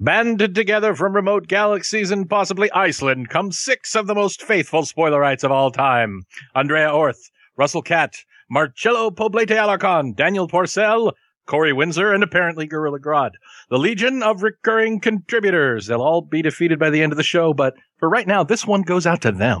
Banded together from remote galaxies and possibly Iceland come six of the most faithful spoilerites of all time. Andrea Orth, Russell Catt, Marcello Poblete Alarcon, Daniel Porcel, Corey Windsor, and apparently Gorilla Grodd. The legion of recurring contributors. They'll all be defeated by the end of the show, but for right now, this one goes out to them.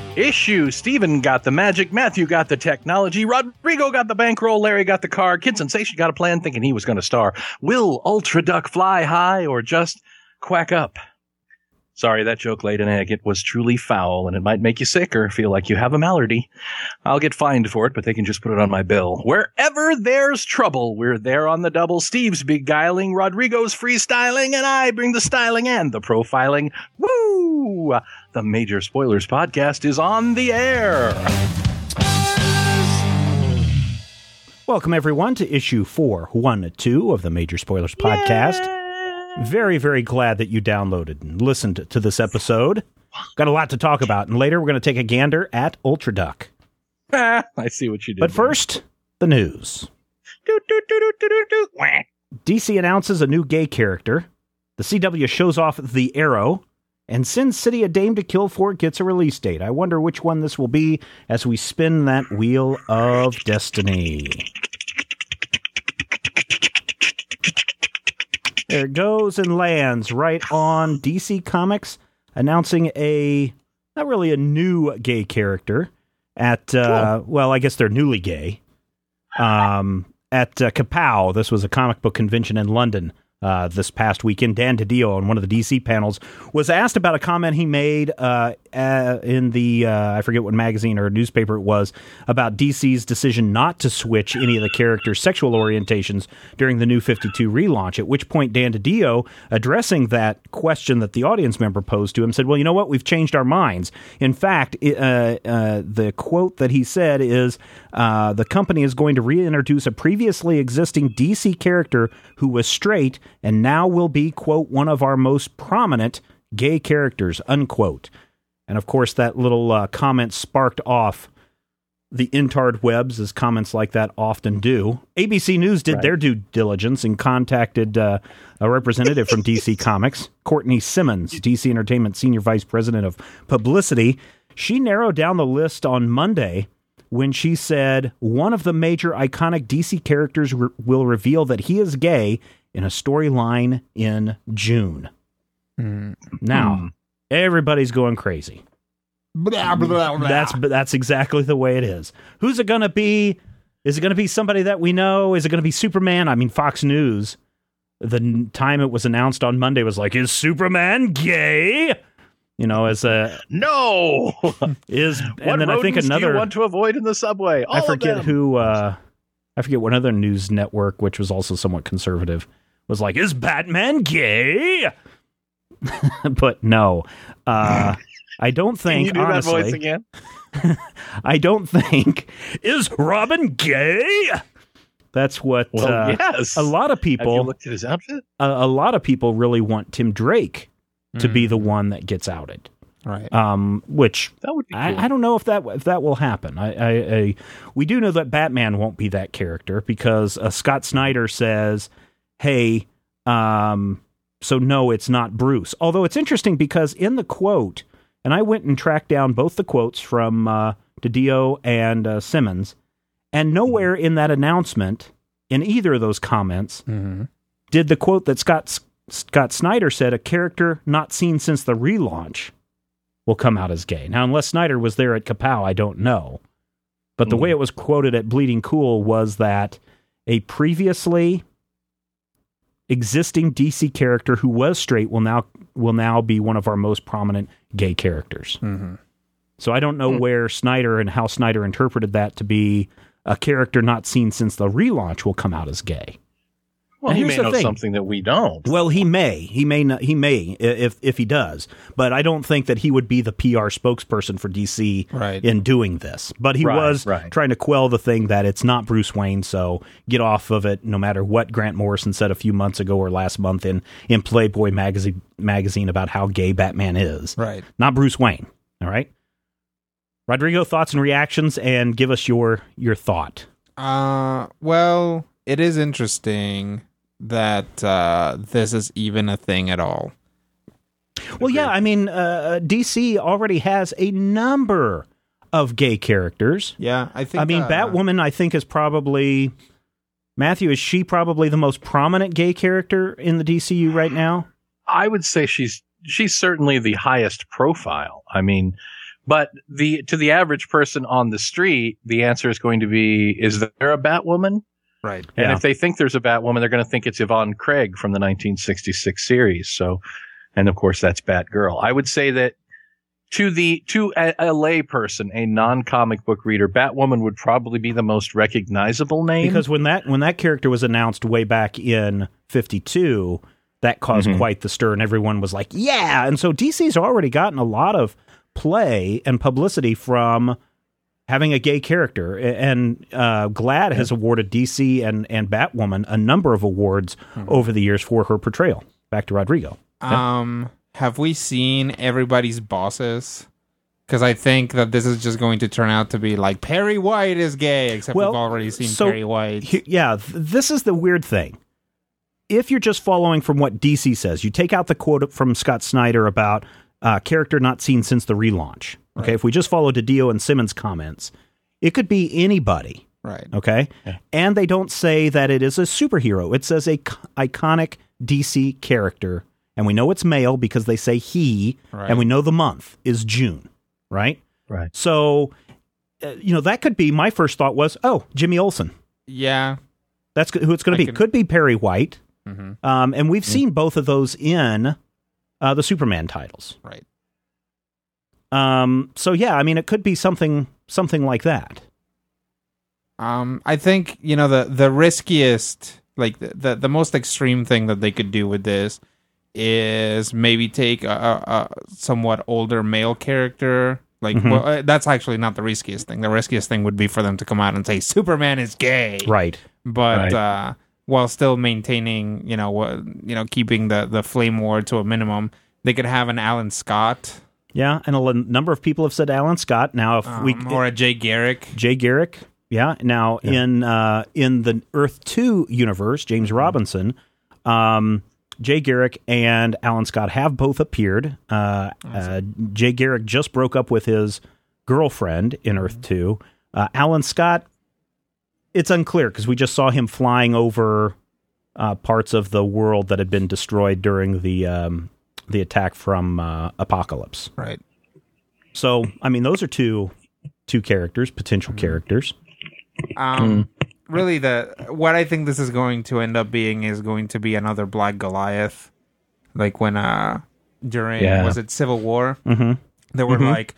issue, Steven got the magic, Matthew got the technology, Rodrigo got the bankroll, Larry got the car, Kid Sensation got a plan thinking he was going to star. Will Ultra Duck fly high or just quack up? Sorry, that joke laid an egg. It was truly foul, and it might make you sick or feel like you have a malady. I'll get fined for it, but they can just put it on my bill. Wherever there's trouble, we're there on the double. Steve's beguiling, Rodrigo's freestyling, and I bring the styling and the profiling. Woo! The Major Spoilers Podcast is on the air. Welcome, everyone, to issue 412 of the Major Spoilers Podcast. Very, very glad that you downloaded and listened to this episode. Got a lot to talk about, and later we're going to take a gander at Ultra Duck. Ah, I see what you did. But first, the news. DC announces a new gay character. The CW shows off the Arrow, and Sin City: A Dame to Kill For gets a release date. I wonder which one this will be as we spin that wheel of destiny. There it goes and lands right on DC Comics, announcing a not really a new gay character at uh, cool. well, I guess they're newly gay. Um, at uh, Kapow, this was a comic book convention in London uh, this past weekend. Dan DiDio on one of the DC panels was asked about a comment he made uh, uh, in the uh, I forget what magazine or newspaper it was about DC's decision not to switch any of the characters' sexual orientations during the New Fifty Two relaunch. At which point, Dan DiDio, addressing that question that the audience member posed to him, said, "Well, you know what? We've changed our minds. In fact, it, uh, uh, the quote that he said is." the company is going to reintroduce a previously existing DC character who was straight and now will be, quote, one of our most prominent gay characters, unquote. And of course, that little uh, comment sparked off the intard webs, as comments like that often do. ABC News did right. their due diligence and contacted uh, a representative from DC Comics, Courtney Simmons, DC Entertainment Senior Vice President of Publicity. She narrowed down the list on Monday when she said one of the major iconic DC characters re- will reveal that he is gay in a storyline in June. Mm. Now, mm. everybody's going crazy. Blah, blah, blah. That's that's exactly the way it is. Who's it going to be? Is it going to be somebody that we know? Is it going to be Superman? I mean, Fox News. The time it was announced on Monday was like, "Is Superman gay?" You know, as a no is, and then I think another want to avoid in the subway. All I forget who. Uh, I forget what other news network, which was also somewhat conservative, was like, "Is Batman gay?" but no, uh, I don't think. Can you do honestly, that voice again? I don't think is Robin gay. That's what. Well, uh, yes. A lot of people Have you looked at his outfit. A, a lot of people really want Tim Drake to mm. be the one that gets outed. Right. Um, which that would cool. I, I, don't know if that if that will happen. I, I, I, we do know that Batman won't be that character because uh, Scott Snyder says, "Hey, um, so no, it's not Bruce." Although it's interesting because in the quote, and I went and tracked down both the quotes from uh, DiDio and uh, Simmons, and nowhere in that announcement, in either of those comments, mm-hmm. did the quote that Scott Scott Snyder said, "A character not seen since the relaunch." will come out as gay. Now, unless Snyder was there at Kapow, I don't know. But the mm. way it was quoted at Bleeding Cool was that a previously existing DC character who was straight will now will now be one of our most prominent gay characters. Mm-hmm. So I don't know mm. where Snyder and how Snyder interpreted that to be a character not seen since the relaunch will come out as gay. Well, he may know thing. something that we don't. Well, he may, he may, not, he may, if if he does, but I don't think that he would be the PR spokesperson for DC Right. in doing this. But he Right, was right. trying to quell the thing that it's not Bruce Wayne, so get off of it. No matter what Grant Morrison said a few months ago or last month in in Playboy magazine magazine about how gay Batman is, Right. not Bruce Wayne. All right, Rodrigo, thoughts and reactions, and give us your your thought. Uh, well, it is interesting that uh, this is even a thing at all. Well, yeah, I mean, uh, DC already has a number of gay characters. Yeah, I think. I mean, uh, Batwoman, I think, is probably Matthew. Is she probably the most prominent gay character in the DCU right now? I would say she's she's certainly the highest profile. I mean, but the to the average person on the street, the answer is going to be: Is there a Batwoman? Right. And Yeah. if they think there's a Batwoman, they're going to think it's Yvonne Craig from the 1966 series. So, and of course, that's Batgirl. I would say that to the to a, a lay person, a non-comic book reader, Batwoman would probably be the most recognizable name. Because when that when that character was announced way back in '52, that caused Mhm. quite the stir, and everyone was like, "Yeah!" And so DC's already gotten a lot of play and publicity from having a gay character, and uh, GLAAD has awarded DC and and Batwoman a number of awards over the years for her portrayal. Back to Rodrigo. Um, have we seen everybody's bosses? Because I think that this is just going to turn out to be like Perry White is gay, except Well, we've already seen so Perry White. He- yeah, th- this is the weird thing. If you're just following from what DC says, you take out the quote from Scott Snyder about uh, character not seen since the relaunch. Okay, if we just follow DiDio and Simmons' comments, it could be anybody. right. Okay, and they don't say that it is a superhero. It says a c- iconic DC character, and we know it's male because they say he, Right. and we know the month is June. Right. right. So, uh, you know, that could be my first thought was, oh, Jimmy Olsen. Yeah. That's who it's going to be. can- Could be Perry White. hmm Um, and we've seen both of those in uh, the Superman titles. Right. Um, so yeah, I mean, it could be something something like that. Um, I think you know the the riskiest, like the the, the most extreme thing that they could do with this is maybe take a, a, a somewhat older male character. Like, Mhm. well, uh, that's actually not the riskiest thing. The riskiest thing would be for them to come out and say Superman is gay, Right. but Right. uh, while still maintaining, you know, you know, keeping the the flame war to a minimum. They could have an Alan Scott Yeah, and a l- number of people have said Alan Scott. Now, if we um, or a Jay Garrick. Jay Garrick, yeah. Now in uh, in the Earth Two universe, James Mm-hmm. Robinson, um, Jay Garrick and Alan Scott have both appeared. Uh, uh, Jay Garrick just broke up with his girlfriend in Earth Mm-hmm. Two. Uh, Alan Scott, it's unclear because we just saw him flying over uh, parts of the world that had been destroyed during the um, the attack from uh, Apokolips. Right. So, I mean, those are two two characters, potential characters. Um, really, the what I think this is going to end up being is going to be another Black Goliath, like when uh during Yeah. was it Civil War? Mm-hmm. They were like,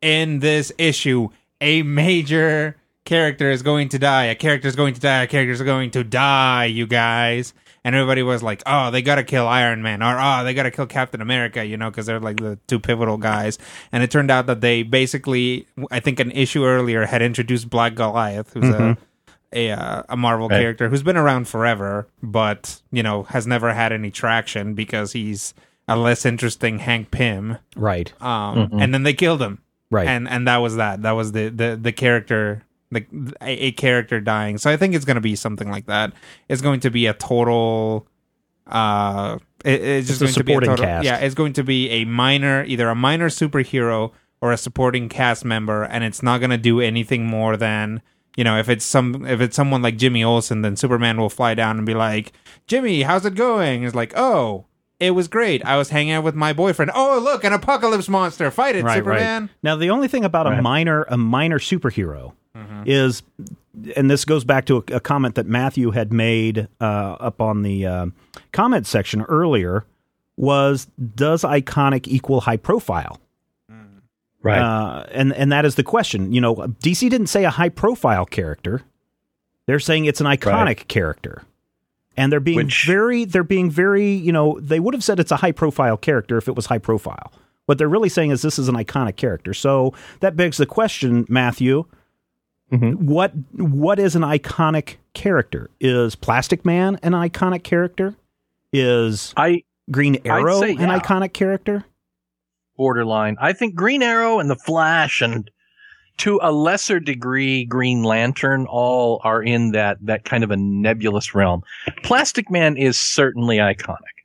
in this issue, a major character is going to die. A character is going to die. A character is going to die. You guys. And everybody was like, "Oh, they gotta kill Iron Man," or "Oh, they gotta kill Captain America," you know, because they're like the two pivotal guys. And it turned out that they basically, I think, an issue earlier had introduced Black Goliath, who's a a uh, a Marvel Right. character who's been around forever, but you know has never had any traction because he's a less interesting Hank Pym. Right, Um, and then they killed him, right. and and that was that. That was the the the character. The, a, a character dying, so I think it's going to be something like that. It's going to be a total, uh, it- it's just It's a going to be a supporting total, cast. yeah. It's going to be a minor, either a minor superhero or a supporting cast member, and it's not going to do anything more than you know if it's some if it's someone like Jimmy Olsen, then Superman will fly down and be like, Jimmy, how's it going? It's like, oh. It was great. I was hanging out with my boyfriend. Oh, look, an apocalypse monster! Fight it, right, Superman! right. Now, the only thing about a minor a minor superhero Mm-hmm. is, and this goes back to a, a comment that Matthew had made uh, up on the uh, comment section earlier. Was does iconic equal high profile? Right. Uh, and and that is the question. You know, DC didn't say a high profile character; they're saying it's an iconic character. And they're being Which- very, they're being very, you know, they would have said it's a high profile character if it was high profile. What they're really saying is this is an iconic character. So that begs the question, Matthew, Mhm. what what is an iconic character? Is Plastic Man an iconic character? Is I Green Arrow say an yeah. iconic character? borderline. I think Green Arrow and the Flash and to a lesser degree Green Lantern all are in that that kind of a nebulous realm. Plastic Man is certainly iconic.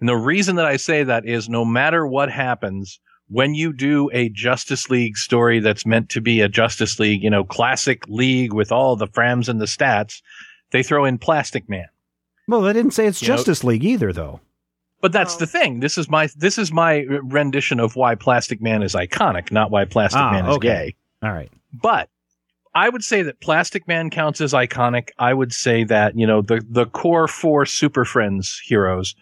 And the reason that I say that is no matter what happens when you do a Justice League story that's meant to be a Justice League, you know, classic league with all the frams and the stats, they throw in Plastic Man. Well, they didn't say it's You know- Justice League either, though. But that's the thing. This is my this is my rendition of why Plastic Man is iconic, not why Plastic Ah, Man is okay. gay. All right. But I would say that Plastic Man counts as iconic. I would say that you know the the core four Super Friends heroes,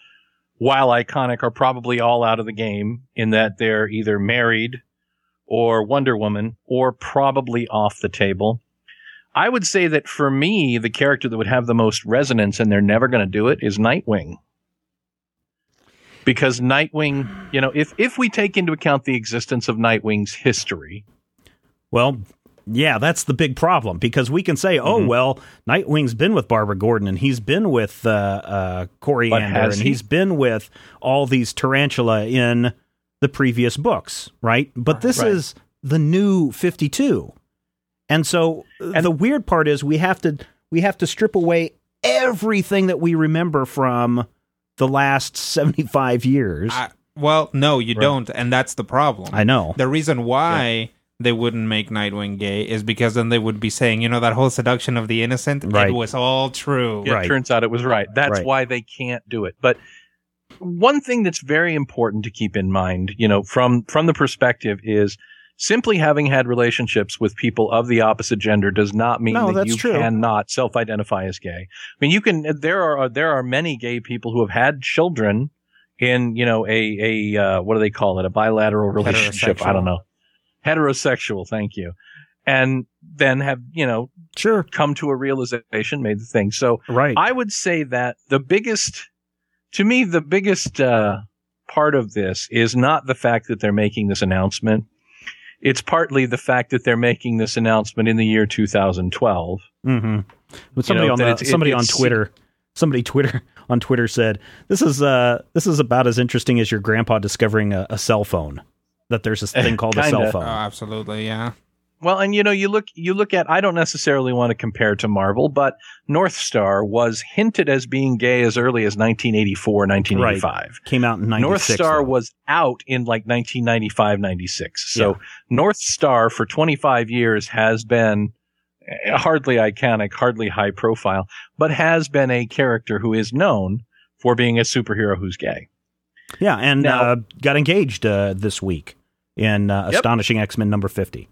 while iconic, are probably all out of the game in that they're either married or Wonder Woman or probably off the table. I would say that for me, the character that would have the most resonance, and they're never going to do it, is Nightwing. Because Nightwing, you know, if if we take into account the existence of Nightwing's history, Well, yeah, that's the big problem because we can say, oh, Mhm. well, Nightwing's been with Barbara Gordon and he's been with uh, uh, Koriand'r has and he? he's been with all these tarantula in the previous books, right? But this Right. is the new 52. And so uh, And- the weird part is we have to we have to strip away everything that we remember from the last 75 years. I, well, no, you Right. don't, and that's the problem. I know. The reason why they wouldn't make Nightwing gay is because then they would be saying, you know, that whole seduction of the innocent, Right. it was all true. Yeah, Right. It turns out it was right. That's Right. why they can't do it. But one thing that's very important to keep in mind, you know, from from the perspective is simply having had relationships with people of the opposite gender does not mean No, that you true. cannot self-identify as gay. I mean, you can. There are there are many gay people who have had children in you know a a uh, what do they call it a bilateral relationship? I don't know. Heterosexual. Thank you. And then have you know Sure. come to a realization, made the thing. So Right. I would say that the biggest, to me, the biggest uh, part of this is not the fact that they're making this announcement. It's partly the fact that they're making this announcement in the year 2012. Mm-hmm. But somebody know, on that it's- it- somebody on Twitter, somebody Twitter on Twitter said this is uh this is about as interesting as your grandpa discovering a, a cell phone. That there's this thing called a cell Kinda. Oh, absolutely, yeah. Well, and you know, you look, you look at, I don't necessarily want to compare to Marvel, but Northstar was hinted as being gay as early as 1984, 1985. Came out in '96. Northstar though. was out in like 1995, 96. So Yeah. Northstar for 25 years has been eh, hardly iconic, hardly high profile, but has been a character who is known for being a superhero who's gay. yeah, and Now- uh, got engaged uh, this week in uh, Yep. Astonishing X Men number fifty.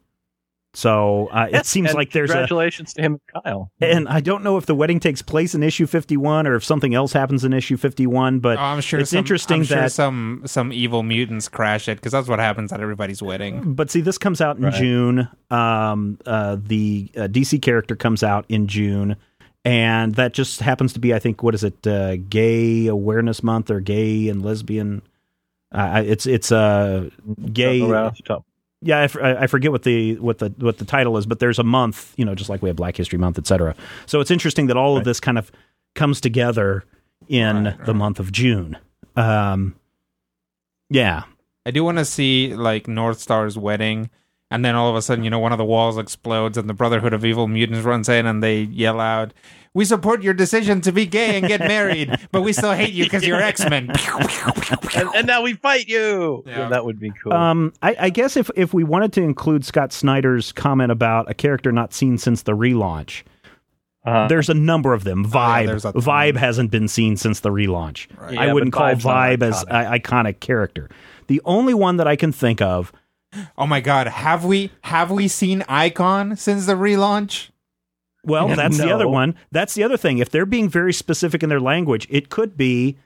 So uh, it seems like there's a congratulations to him and Kyle. and I don't know if the wedding takes place in issue 51 or if something else happens in issue 51, but Oh, I'm sure it's some, interesting I'm sure that some some evil mutants crash it because that's what happens at everybody's wedding. But see, this comes out in Right. June. Um, uh, the uh, DC character comes out in June, and that just happens to be, I think, what is it, uh, Gay Awareness Month or Gay and Lesbian? Uh, I- it's it's uh, gay. Don't know right off the top. Yeah, I, f- I forget what the what the what the title is, but there's a month, you know, just like we have Black History Month, et cetera. So it's interesting that all of this kind of comes together in Right, the month of June. Um, yeah, I do want to see like Northstar's wedding, and then all of a sudden, you know, one of the walls explodes, and the Brotherhood of Evil Mutants runs in, and they yell out, "We support your decision to be gay and get married, but we still hate you because you're X Men." And, and now we fight you. Yeah. that would be cool. Um, I, I guess if if we wanted to include Scott Snyder's comment about a character not seen since the relaunch, Uh, there's a number of them. Vibe, there's a ton. Vibe hasn't been seen since the relaunch. Right. I wouldn't call Vibe's Vibe as iconic. a iconic character. The only one that I can think of, oh my God, have we have we seen Icon since the relaunch? well, that's the other one. That's the other thing. If they're being very specific in their language, it could be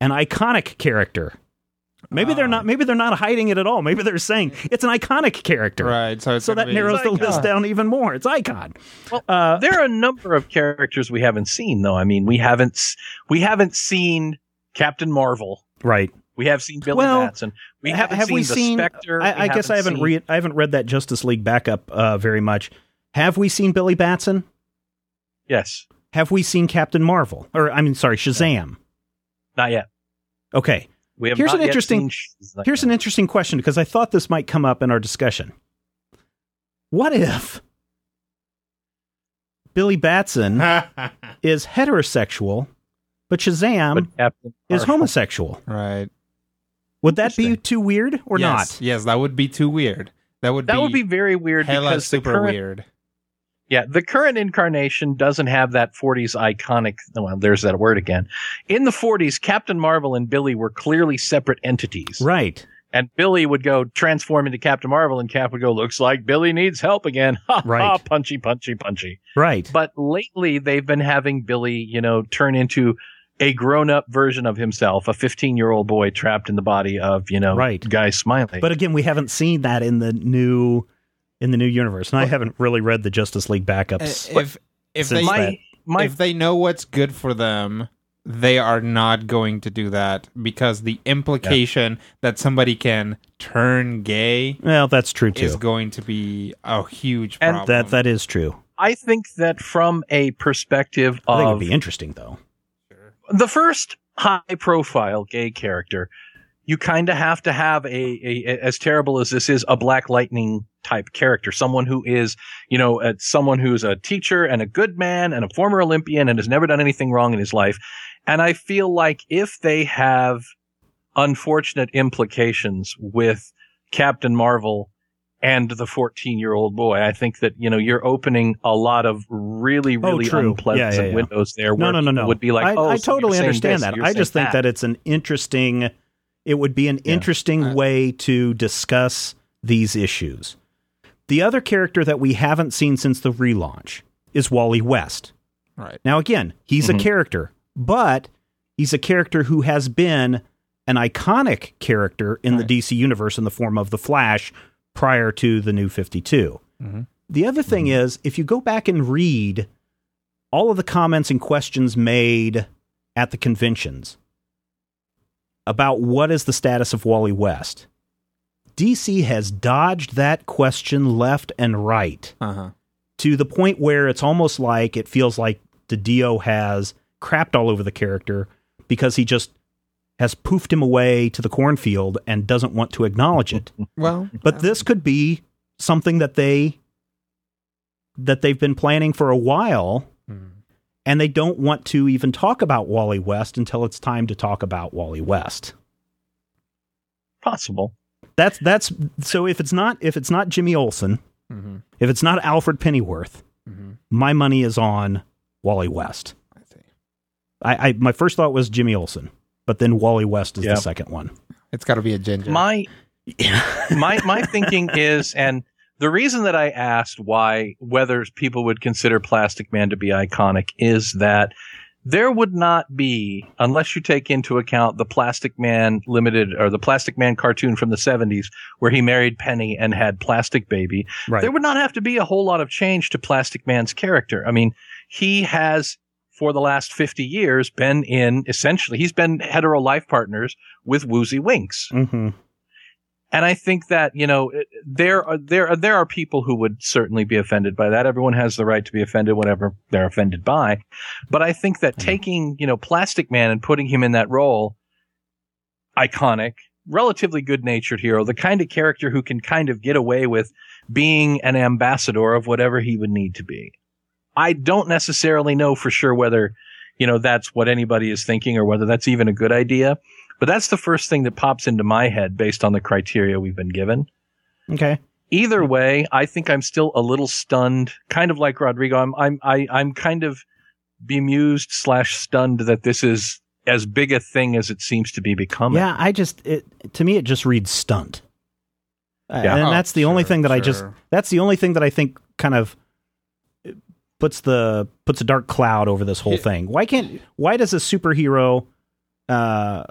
an iconic character. Maybe they're not. Maybe they're not hiding it at all. Maybe they're saying it's an iconic character. Right. So it's So that be- narrows the Icon. list down even more. It's icon. Well, Uh, there are a number of characters we haven't seen, though. I mean, we haven't we haven't seen Captain Marvel. right. We have seen Billy Well, Batson. We haven't have seen we the seen? Spectre. I, I guess I haven't seen- read. I haven't read that Justice League backup uh, very much. Have we seen Billy Batson? Yes, Have we seen Captain Marvel? Or I mean, sorry, Shazam. not yet. Okay. We have Here's not an interesting- seen Here's an interesting question because I thought this might come up in our discussion. What if Billy Batson is heterosexual, but Shazam But is homosexual? right. Would that be too weird or yes, not? Yes, that would be too weird. That would That be would be very weird hella because super current, weird. Yeah, the current incarnation doesn't have that 40s iconic. Well, there's that word again. In the 40s, Captain Marvel and Billy were clearly separate entities. Right. And Billy would go transform into Captain Marvel, and Cap would go, "Looks like Billy needs help again." Ha ha! Right. Punchy, punchy, punchy. Right. But lately, they've been having Billy, you know, turn into a grown-up version of himself, a 15-year-old boy trapped in the body of, you know, Right. guy Smiley. But again, we haven't seen that in the new in the new universe, and I haven't really read the Justice League backups. Eh, if if they my- my my if they know what's good for them, they are not going to do that because the implication that somebody can turn gay well, that's true too. is going to be a huge And problem. that that is true. I think that from a perspective I think of it'd be interesting though. The first high profile gay character, you kind of have to have a, a, a- as terrible as this is, a Black Lightning type character, someone who is, you know, uh, someone who's a teacher and a good man and a former Olympian and has never done anything wrong in his life. And I feel like if they have unfortunate implications with Captain Marvel and the 14 year old boy, I think that, you know, you're opening a lot of really, Oh, really true. unpleasant Yeah, yeah, yeah. windows there. No, where no, no, no. Would be like, I, oh, I so totally understand this, that. I just think that it's an interesting. It would be an Yeah. interesting Uh, way to discuss these issues. The other character that we haven't seen since the relaunch is Wally West. right. Now, again, he's Mhm. a character, but he's a character who has been an iconic character in the DC universe in the form of the Flash prior to the new 52. Mhm. The other thing is, if you go back and read all of the comments and questions made at the conventions about what is the status of Wally West, DC has dodged that question left and right Uh-huh. to the point where it's almost like it feels like DiDio has crapped all over the character because he just has poofed him away to the cornfield and doesn't want to acknowledge it. Well, But this could be something that they that they've been planning for a while Hmm. and they don't want to even talk about Wally West until it's time to talk about Wally West. possible. That's that's so if it's not if it's not Jimmy Olsen, Mhm. if it's not Alfred Pennyworth, Mhm. my money is on Wally West. I see. I, I my first thought was Jimmy Olsen, but then Wally West is Yeah. the second one. It's got to be a ginger. My my my thinking is, and the reason that I asked why whether people would consider Plastic Man to be iconic is that there would not be, unless you take into account the Plastic Man limited or the Plastic Man cartoon from the 70s where he married Penny and had Plastic Baby, Right. there would not have to be a whole lot of change to Plastic Man's character. I mean, he has for the last 50 years been in essentially, he's been hetero life partners with Woozy Winks. hmm And I think that, you know, there are, there are, there are people who would certainly be offended by that. Everyone has the right to be offended whatever they're offended by. But I think that taking, you know, Plastic Man and putting him in that role, iconic, relatively good natured hero, the kind of character who can kind of get away with being an ambassador of whatever he would need to be. I don't necessarily know for sure whether, you know, that's what anybody is thinking or whether that's even a good idea. But that's the first thing that pops into my head based on the criteria we've been given. Okay. Either way, I think I'm still a little stunned, kind of like Rodrigo. I'm I'm I, I'm kind of bemused slash stunned that this is as big a thing as it seems to be becoming. Yeah, I just it to me it just reads stunt. Yeah. And Oh, that's the oh, only sure, thing that I just that's the only thing that I think kind of puts the puts a dark cloud over this whole Yeah. thing. Why can't why does a superhero uh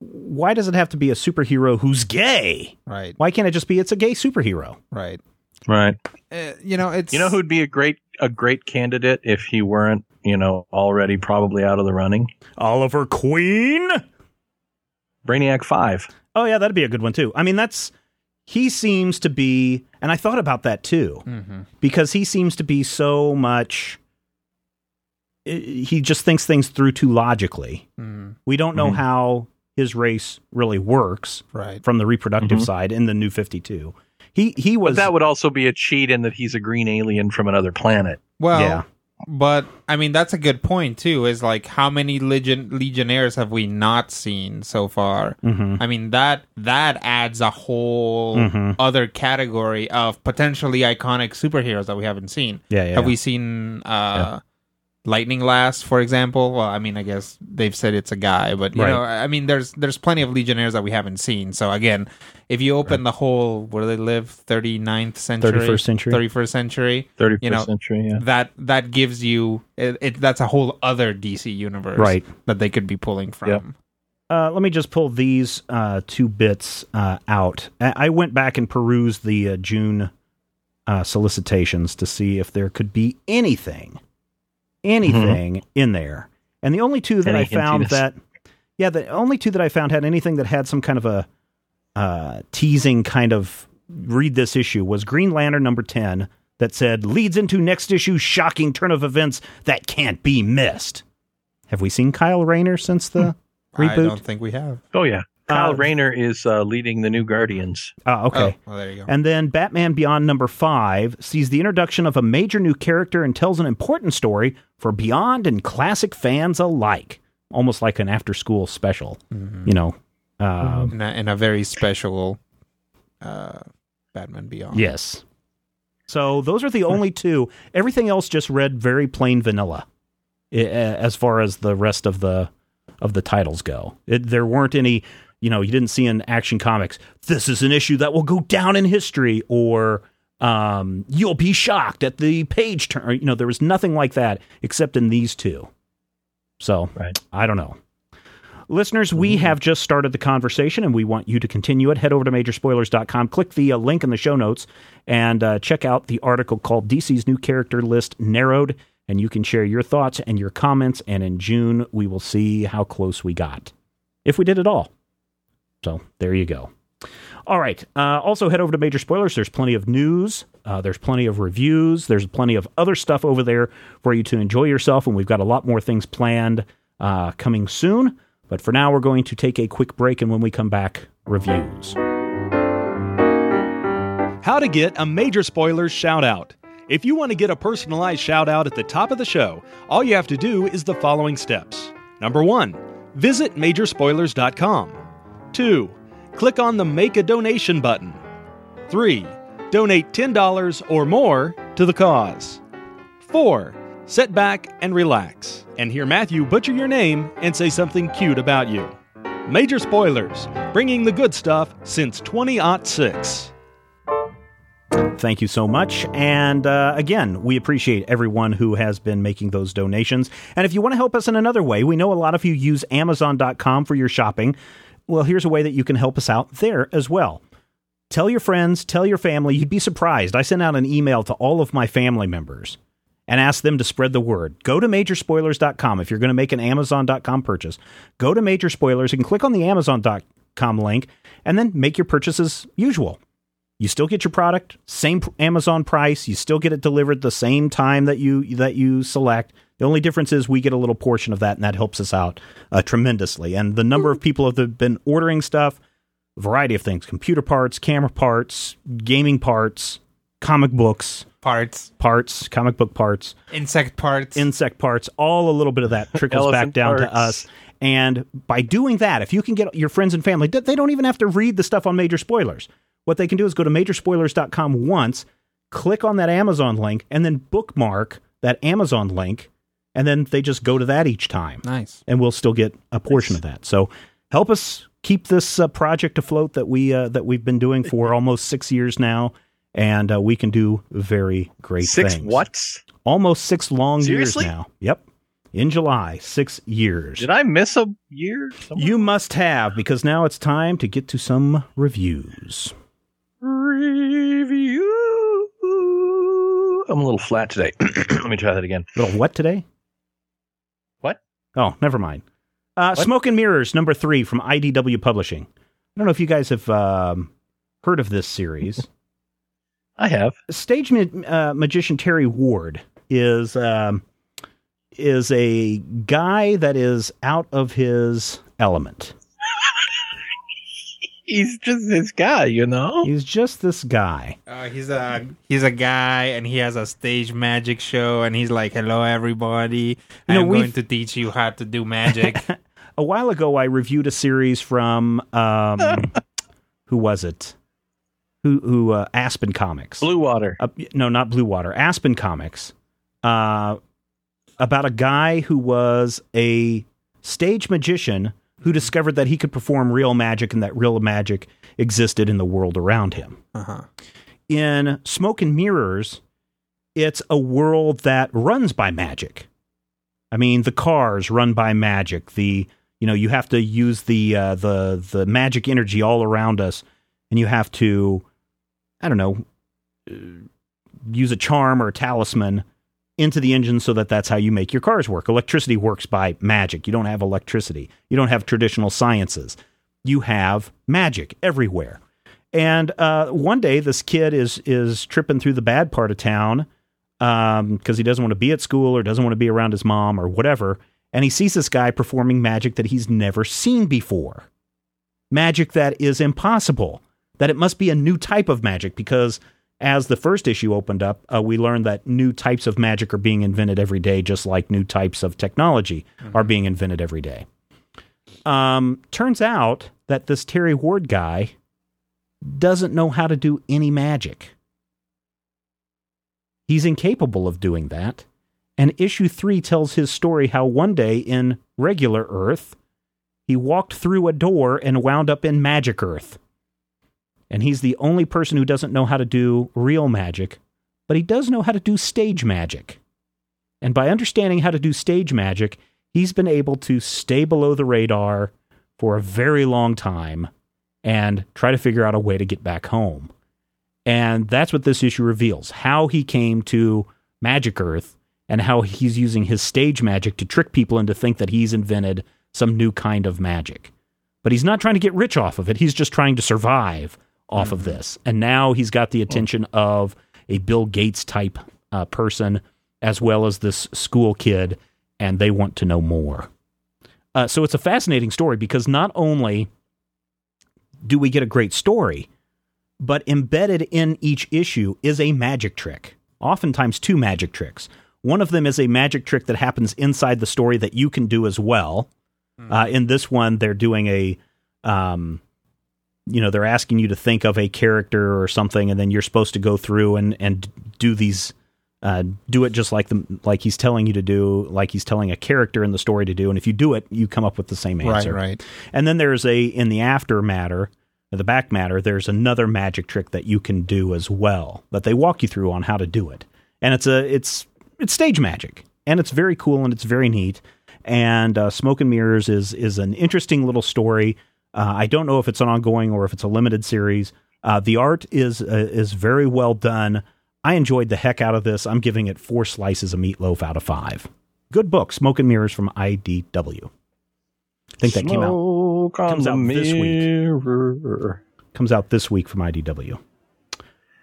why does it have to be a superhero who's gay? Right. Why can't it just be it's a gay superhero? Right. Right. Uh, you know, it's You know who'd be a great a great candidate if he weren't, you know, already probably out of the running? Oliver Queen? Brainiac 5. Oh yeah, that'd be a good one too. I mean, that's he seems to be, and I thought about that too Mhm. because he seems to be so much. He just thinks things through too logically. Mhm. We don't know Mhm. how his race really works Right. from the reproductive Mhm. side in the New Fifty Two. He he was But that would also be a cheat in that he's a green alien from another planet. Well, Yeah. But I mean that's a good point too. Is like how many legion legionnaires have we not seen so far? Mhm. I mean that that adds a whole Mhm. other category of potentially iconic superheroes that we haven't seen. yeah yeah. Have we seen uh, Lightning Lass, for example? Well, I mean, I guess they've said it's a guy, but you Right. know, I mean, there's there's plenty of Legionnaires that we haven't seen. So again, if you open the whole where they live, 39th century, 31st century. 31st century, 31st You know, century, yeah. that that gives you it, it that's a whole other DC universe, Right. That they could be pulling from. Yeah. Uh, let me just pull these uh, two bits uh, out. I I went back and perused the uh, June uh, solicitations to see if there could be anything, anything in there. And the only two that Any I found that, yeah, the only two that I found had anything that had some kind of a uh, teasing kind of read this issue was Green Lantern number 10 that said leads into next issue shocking turn of events that can't be missed. Have we seen Kyle Rayner since the I reboot? I don't think we have. Oh yeah. Kyle Uh, Rayner is uh, leading the new Guardians. Oh, okay. Oh, well, there you go. And then Batman Beyond number five sees the introduction of a major new character and tells an important story for Beyond and classic fans alike. Almost like an after school special, you know. Um, in, a, in a very special uh, Batman Beyond. Yes. So those are the only two. Everything else just read very plain vanilla, as far as the rest of the of the titles go. It, there weren't any. You know, you didn't see in Action Comics. This is an issue that will go down in history, or um, you'll be shocked at the page turn. You know, there was nothing like that except in these two. So Right. I don't know. Listeners, we have just started the conversation and we want you to continue it. Head over to majorspoilers.com, click the uh, link in the show notes, and uh, check out the article called DC's New Character List Narrowed. And you can share your thoughts and your comments. And in June, we will see how close we got, if we did at all. So there you go. All right. Uh, also, head over to Major Spoilers. There's plenty of news. Uh, there's plenty of reviews. There's plenty of other stuff over there for you to enjoy yourself. And we've got a lot more things planned uh, coming soon. But for now, we're going to take a quick break. And when we come back, reviews. How to get a major spoilers shout out. If you want to get a personalized shout out at the top of the show, all you have to do is the following steps. Number one, visit majorspoilers.com. Two, click on the Make a Donation button. Three, donate $10 or more to the cause. Four, sit back and relax and hear Matthew butcher your name and say something cute about you. Major Spoilers, bringing the good stuff since 2006. Thank you so much. And uh, again, we appreciate everyone who has been making those donations. And if you want to help us in another way, we know a lot of you use Amazon.com for your shopping. Well, here's a way that you can help us out there as well. Tell your friends, tell your family. You'd be surprised. I sent out an email to all of my family members and asked them to spread the word. Go to majorspoilers.com if you're going to make an Amazon.com purchase. Go to Major Spoilers and click on the Amazon.com link and then make your purchase as usual. You still get your product, same Amazon price. You still get it delivered the same time that you that you select. The only difference is we get a little portion of that, and that helps us out uh, tremendously. And the number of people that have been ordering stuff, a variety of things: computer parts, camera parts, gaming parts, comic books Parts, parts, comic book parts, insect parts. insect parts, all a little bit of that trickles back Elephant down to us. And by doing that, if you can get your friends and family, they don't even have to read the stuff on major spoilers. What they can do is go to majorspoilers.com once, click on that Amazon link, and then bookmark that Amazon link. And then they just go to that each time. nice. And we'll still get a portion of that. So help us keep this uh, project afloat that we uh, that we've been doing for almost six years now, and uh, we can do very great Six things whats? almost six long Seriously? years now. Yep. in July. Six years. Did I miss a year? somewhere? You must have, because now it's time to get to some reviews. review. I'm a little flat today. Let me try that again. A Little what today? Oh, never mind. Uh, Smoke and Mirrors, number three from IDW Publishing. I don't know if you guys have um, heard of this series. I have. Stage ma- uh, magician Terry Ward is um, is a guy that is out of his element. He's just this guy, you know. He's just this guy. Uh, he's a he's a guy, and he has a stage magic show, and he's like, "Hello, everybody! You know, I'm we've- going to teach you how to do magic." A while ago, I reviewed a series from um, who was it? Who who uh, Aspen Comics? Blue water. uh, no, not Blue Water, Aspen Comics, uh, about a guy who was a stage magician who discovered that he could perform real magic and that real magic existed in the world around him. uh-huh. In Smoke and Mirrors, it's a world that runs by magic. I mean, the cars run by magic. The you know you have to use the uh, the the magic energy all around us, and you have to I don't know uh, use a charm or a talisman into the engine so that that's how you make your cars work. Electricity works by magic. You don't have electricity. You don't have traditional sciences. You have magic everywhere. And uh, one day, this kid is is tripping through the bad part of town because he doesn't want to be at school or doesn't want to be around his mom or whatever. And he sees this guy performing magic that he's never seen before. Magic that is impossible. That it must be a new type of magic because as the first issue opened up, uh, we learned that new types of magic are being invented every day, just like new types of technology are being invented every day. Um, turns out that this Terry Ward guy doesn't know how to do any magic. He's incapable of doing that. And issue three tells his story how one day in regular Earth, he walked through a door and wound up in Magic Earth. And he's the only person who doesn't know how to do real magic, but he does know how to do stage magic. And by understanding how to do stage magic, he's been able to stay below the radar for a very long time and try to figure out a way to get back home. And that's what this issue reveals how he came to Magic Earth and how he's using his stage magic to trick people into think that he's invented some new kind of magic. But he's not trying to get rich off of it. He's just trying to survive off of this. And now he's got the attention of a Bill Gates type uh, person as well as this school kid, and they want to know more. Uh, so it's a fascinating story because not only do we get a great story, but embedded in each issue is a magic trick. Oftentimes, two magic tricks. One of them is a magic trick that happens inside the story that you can do as well. Uh, in this one, they're doing a, um, you know, they're asking you to think of a character or something, and then you're supposed to go through and and do these, uh, do it just like the like he's telling you to do, like he's telling a character in the story to do. And if you do it, you come up with the same Right, answer. right. And then there's a in the after matter, the back matter, there's another magic trick that you can do as well that they walk you through on how to do it. And it's a it's it's stage magic, and it's very cool and it's very neat. And uh, Smoke and Mirrors is is an interesting little story. Uh, I don't know if it's an ongoing or if it's a limited series. Uh, the art is uh, is very well done. I enjoyed the heck out of this. I'm giving it four slices of meatloaf out of five. Good book, Smoke and Mirrors from IDW. I think that came out comes the out this week. comes out this week from IDW.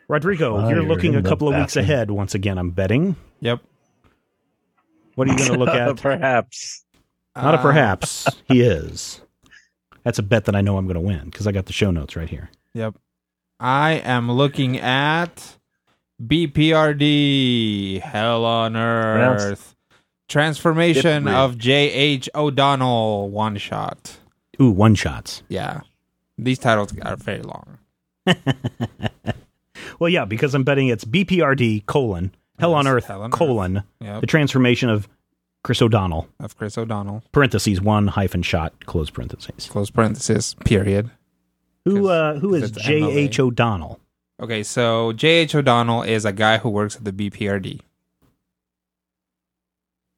Rodrigo, Fire you're looking a couple of weeks ahead once again, I'm betting. Yep. What are you going to look at? Perhaps. Not a Uh, perhaps. he is. That's a bet that I know I'm going to win because I got the show notes right here. Yep. I am looking at BPRD, Hell on Earth. Transformation of J.H. O'Donnell one shot. Ooh, one shots. Yeah. These titles are very long. Well, yeah, because I'm betting it's BPRD colon Hell on Earth Hell on colon Yep. the transformation of Chris O'Donnell Of Chris O'Donnell. parentheses one hyphen shot close parentheses. Close parenthesis, period. Who uh, who is 'cause it's J H O'Donnell? Okay, so J.H. O'Donnell is a guy who works at the BPRD.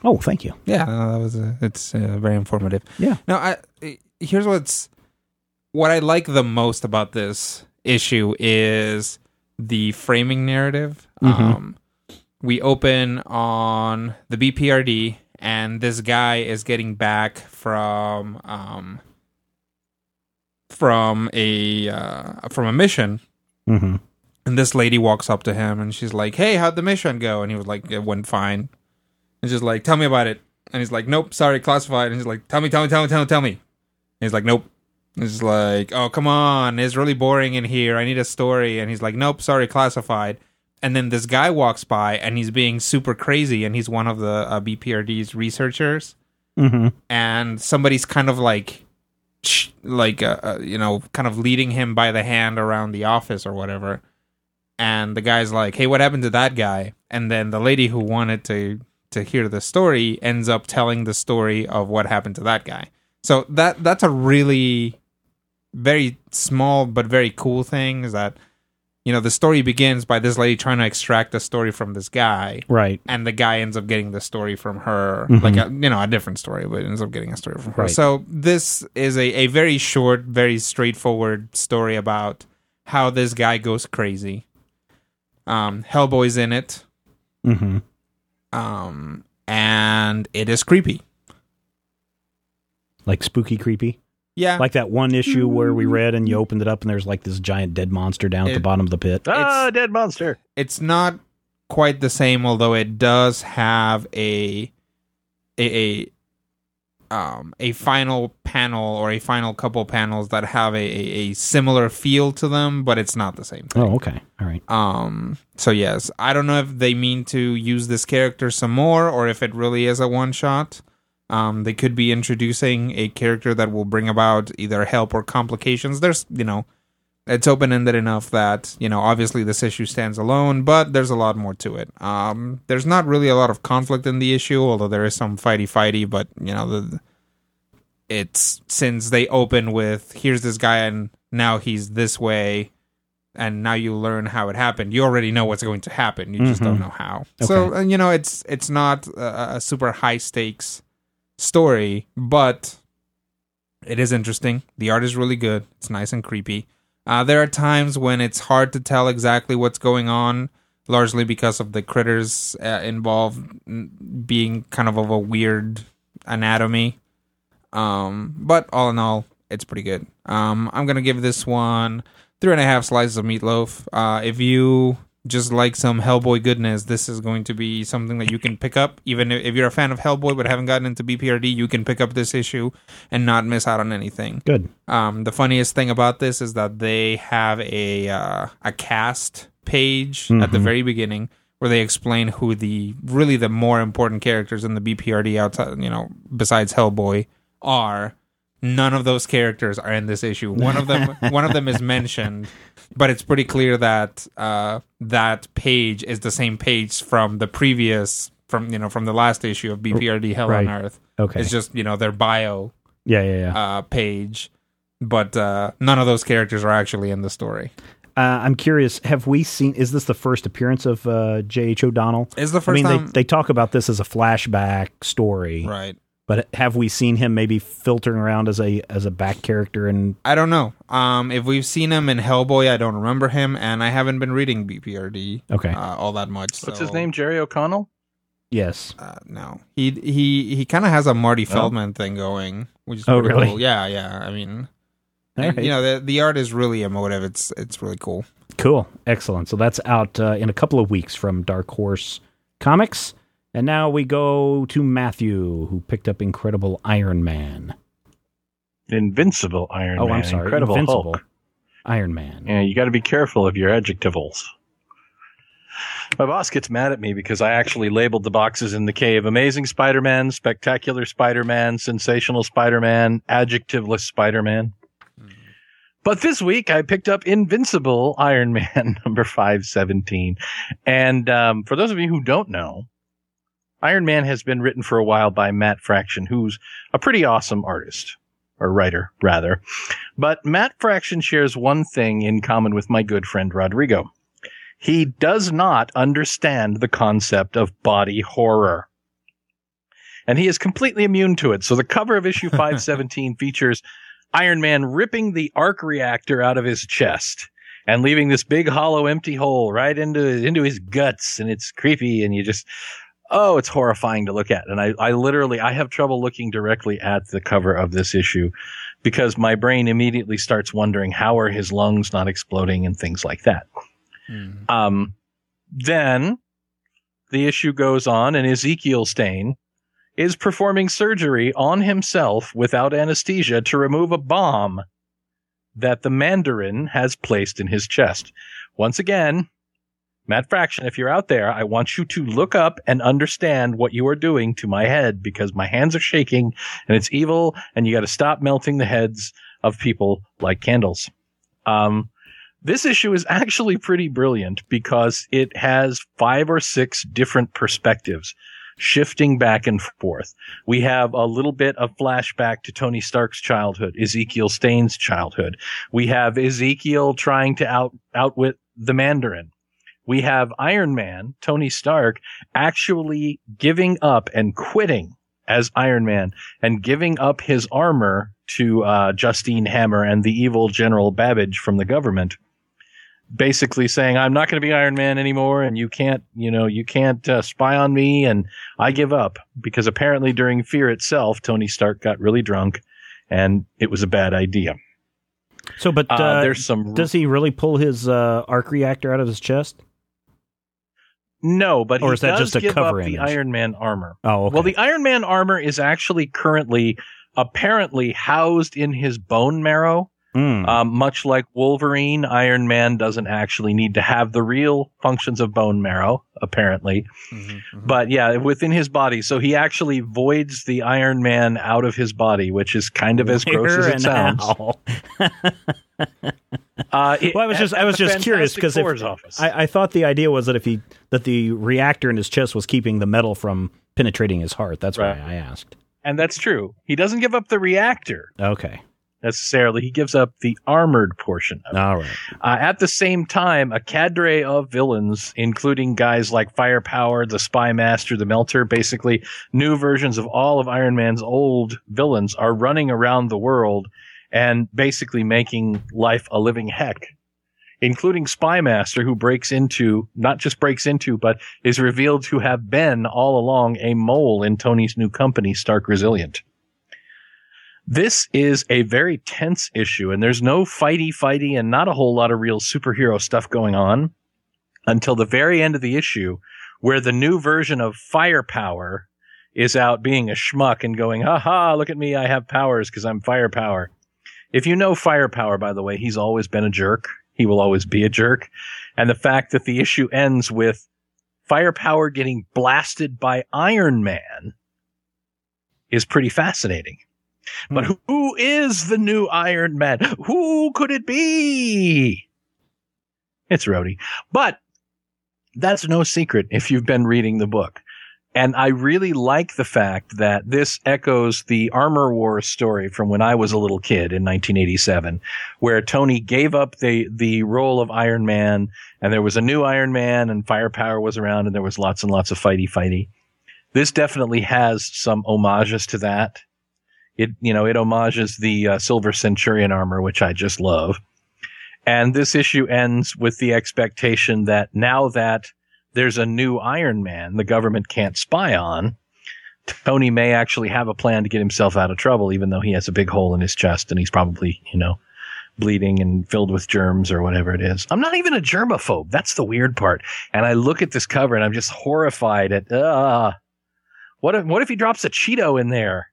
Oh, thank you. Yeah, no, that was uh, it's uh, very informative. Yeah. Now, I here's what's what I like the most about this issue is the framing narrative. Mhm. Um, we open on the BPRD, and this guy is getting back from um, from a uh, from a mission, Mm-hmm. and this lady walks up to him and she's like, "Hey, how'd the mission go?" And he was like, "It went fine." And she's like, "Tell me about it." And he's like, "Nope, sorry, classified." And he's like, "Tell me, tell me, tell me, tell me, tell me." And he's like, "Nope." And He's like, "Oh, come on, it's really boring in here. I need a story." And he's like, "Nope, sorry, classified." And then this guy walks by and he's being super crazy, and he's one of the uh, BPRD's researchers. Mm-hmm. and somebody's kind of like like uh, uh, you know kind of leading him by the hand around the office or whatever. And the guy's like hey what happened to that guy? And then the lady who wanted to to hear the story ends up telling the story of what happened to that guy. So that that's a really very small but very cool thing is that you know the story begins by this lady trying to extract the story from this guy Right. and the guy ends up getting the story from her, Mhm. like a, you know a different story, but ends up getting a story from her. Right. So this is a, a very short, very straightforward story about how this guy goes crazy. Um, Hellboy's in it, Mm-hmm. um, and it is creepy. Like spooky, creepy. Yeah, Like that one issue where we read and you opened it up and there's like this giant dead monster down at the bottom of the pit. Ah, dead monster. it's not quite the same, although it does have a a, a um a final panel or a final couple panels that have a, a, a similar feel to them, but it's not the same thing. Oh, okay. All right. Um so yes, I don't know if they mean to use this character some more or if it really is a one shot. Um they could be introducing a character that will bring about either help or complications. There's you know it's open ended enough that, you know, obviously this issue stands alone, but there's a lot more to it. Um there's not really a lot of conflict in the issue, although there is some fighty fighty, but you know, the it's since they open with here's this guy and now he's this way and now you learn how it happened. You already know what's going to happen. You just Mhm. don't know how. So Okay. uh, you know, it's it's not a, a super high stakes story, but it is interesting. The art is really good. It's nice and creepy. Uh, there are times when it's hard to tell exactly what's going on, largely because of the critters uh, involved being kind of of a weird anatomy. Um, but all in all, it's pretty good. Um, I'm gonna give this one three and a half slices of meatloaf. Uh, if you just like some Hellboy goodness, this is going to be something that you can pick up. Even if you're a fan of Hellboy but haven't gotten into BPRD, you can pick up this issue and not miss out on anything. Good. Um, the funniest thing about this is that they have a uh, a cast page at the Mhm. very beginning where they explain who the really the more important characters in the BPRD outside, you know, besides Hellboy are. None of those characters are in this issue. One of them, one of them is mentioned, but it's pretty clear that uh, that page is the same page from the previous, from you know, from the last issue of BPRD Hell Right. on Earth. Okay. It's just you know their bio yeah, yeah, yeah. uh, page, but uh, none of those characters are actually in the story. Uh, I'm curious. Have we seen? Is this the first appearance of uh, J.H. O'Donnell? Is the first? I mean, time, they they talk about this as a flashback story, right? But have we seen him maybe filtering around as a as a back character? And I don't know. Um, if we've seen him in Hellboy, I don't remember him, and I haven't been reading BPRD okay, uh, all that much. What's so, his name? Jerry O'Connell? yes, Uh, no, he he he kind of has a Marty Feldman thing going, which is Oh, pretty really? cool. Yeah, yeah. I mean, and, right. you know, the the art is really emotive. It's it's really cool. cool, excellent. So that's out uh, in a couple of weeks from Dark Horse Comics. And now we go to Matthew, who picked up Incredible Iron Man. Invincible Iron Man. oh, Man. I'm sorry, Incredible Invincible Hulk. Iron Man. Yeah, you got to be careful of your adjectivals. My boss gets mad at me because I actually labeled the boxes in the cave Amazing Spider Man, Spectacular Spider Man, Sensational Spider Man, Adjectiveless Spider Man. But this week I picked up Invincible Iron Man number 517. And um, for those of you who don't know, Iron Man has been written for a while by Matt Fraction, who's a pretty awesome artist, or writer, rather. But Matt Fraction shares one thing in common with my good friend Rodrigo. He does not understand the concept of body horror. and he is completely immune to it. So the cover of issue 517 features Iron Man ripping the arc reactor out of his chest and leaving this big hollow empty hole right into into his guts and it's creepy and you just oh it's horrifying to look at and I, I literally i have trouble looking directly at the cover of this issue because my brain immediately starts wondering how are his lungs not exploding and things like that Mm. um, then the issue goes on, and Ezekiel Stane is performing surgery on himself without anesthesia to remove a bomb that the Mandarin has placed in his chest. Once again, Matt Fraction, if you're out there, I want you to look up and understand what you are doing to my head because my hands are shaking and it's evil, and you got to stop melting the heads of people like candles. Um, this issue is actually pretty brilliant because it has five or six different perspectives shifting back and forth. We have a little bit of flashback to Tony Stark's childhood, Ezekiel Stane's childhood. We have Ezekiel trying to out, outwit the Mandarin. We have Iron Man, Tony Stark, actually giving up and quitting as Iron Man and giving up his armor to uh, Justine Hammer and the evil General Babbage from the government basically saying I'm not going to be Iron Man anymore, and you can't, you know, you can't uh, spy on me, and I give up because apparently during Fear itself, Tony Stark got really drunk, and it was a bad idea. So, but Uh, uh, there's some does he really pull his uh, arc reactor out of his chest? No, but Or he is that does just a give cover up the? Iron Man armor. Oh, okay. Well, the Iron Man armor is actually currently apparently housed in his bone marrow. Mm. Um, much like Wolverine, Iron Man doesn't actually need to have the real functions of bone marrow, apparently. Mhm, mhm. But yeah, within his body. So he actually voids the Iron Man out of his body, which is kind of as gross as it sounds. Uh, it- Well, I was just I was just curious because. I, I thought the idea was that if he that the reactor in his chest was keeping the metal from penetrating his heart. That's Right. why I asked. and that's true. He doesn't give up the reactor Okay, necessarily. He gives up the armored portion of it. all right. Uh, at the same time, a cadre of villains, including guys like Firepower, the Spymaster, the Melter, basically new versions of all of Iron Man's old villains, are running around the world and basically making life a living heck. Including Spymaster, who breaks into, not just breaks into, but is revealed to have been all along a mole in Tony's new company, Stark Resilient. This is a very tense issue, and there's no fighty fighty and not a whole lot of real superhero stuff going on until the very end of the issue, where the new version of Firepower is out being a schmuck and going, ha ha, look at me, I have powers because I'm Firepower. If you know Firepower, by the way, he's always been a jerk. He will always be a jerk. And the fact that the issue ends with Firepower getting blasted by Iron Man is pretty fascinating. But Hmm. who is the new Iron Man? Who could it be? It's Rhodey. But that's no secret if you've been reading the book. And I really like the fact that this echoes the Armor Wars story from when I was a little kid in 1987, where Tony gave up the, the role of Iron Man and there was a new Iron Man and firepower was around and there was lots and lots of fighty fighty. This definitely has some homages to that. It, you know, it homages the uh, Silver Centurion armor, which I just love. And this issue ends with the expectation that now that there's a new Iron Man the government can't spy on, Tony may actually have a plan to get himself out of trouble, even though he has a big hole in his chest and he's probably, you know, bleeding and filled with germs or whatever it is. I'm not even a germaphobe. That's the weird part. And I look at this cover and I'm just horrified at, uh, what if, what if he drops a Cheeto in there?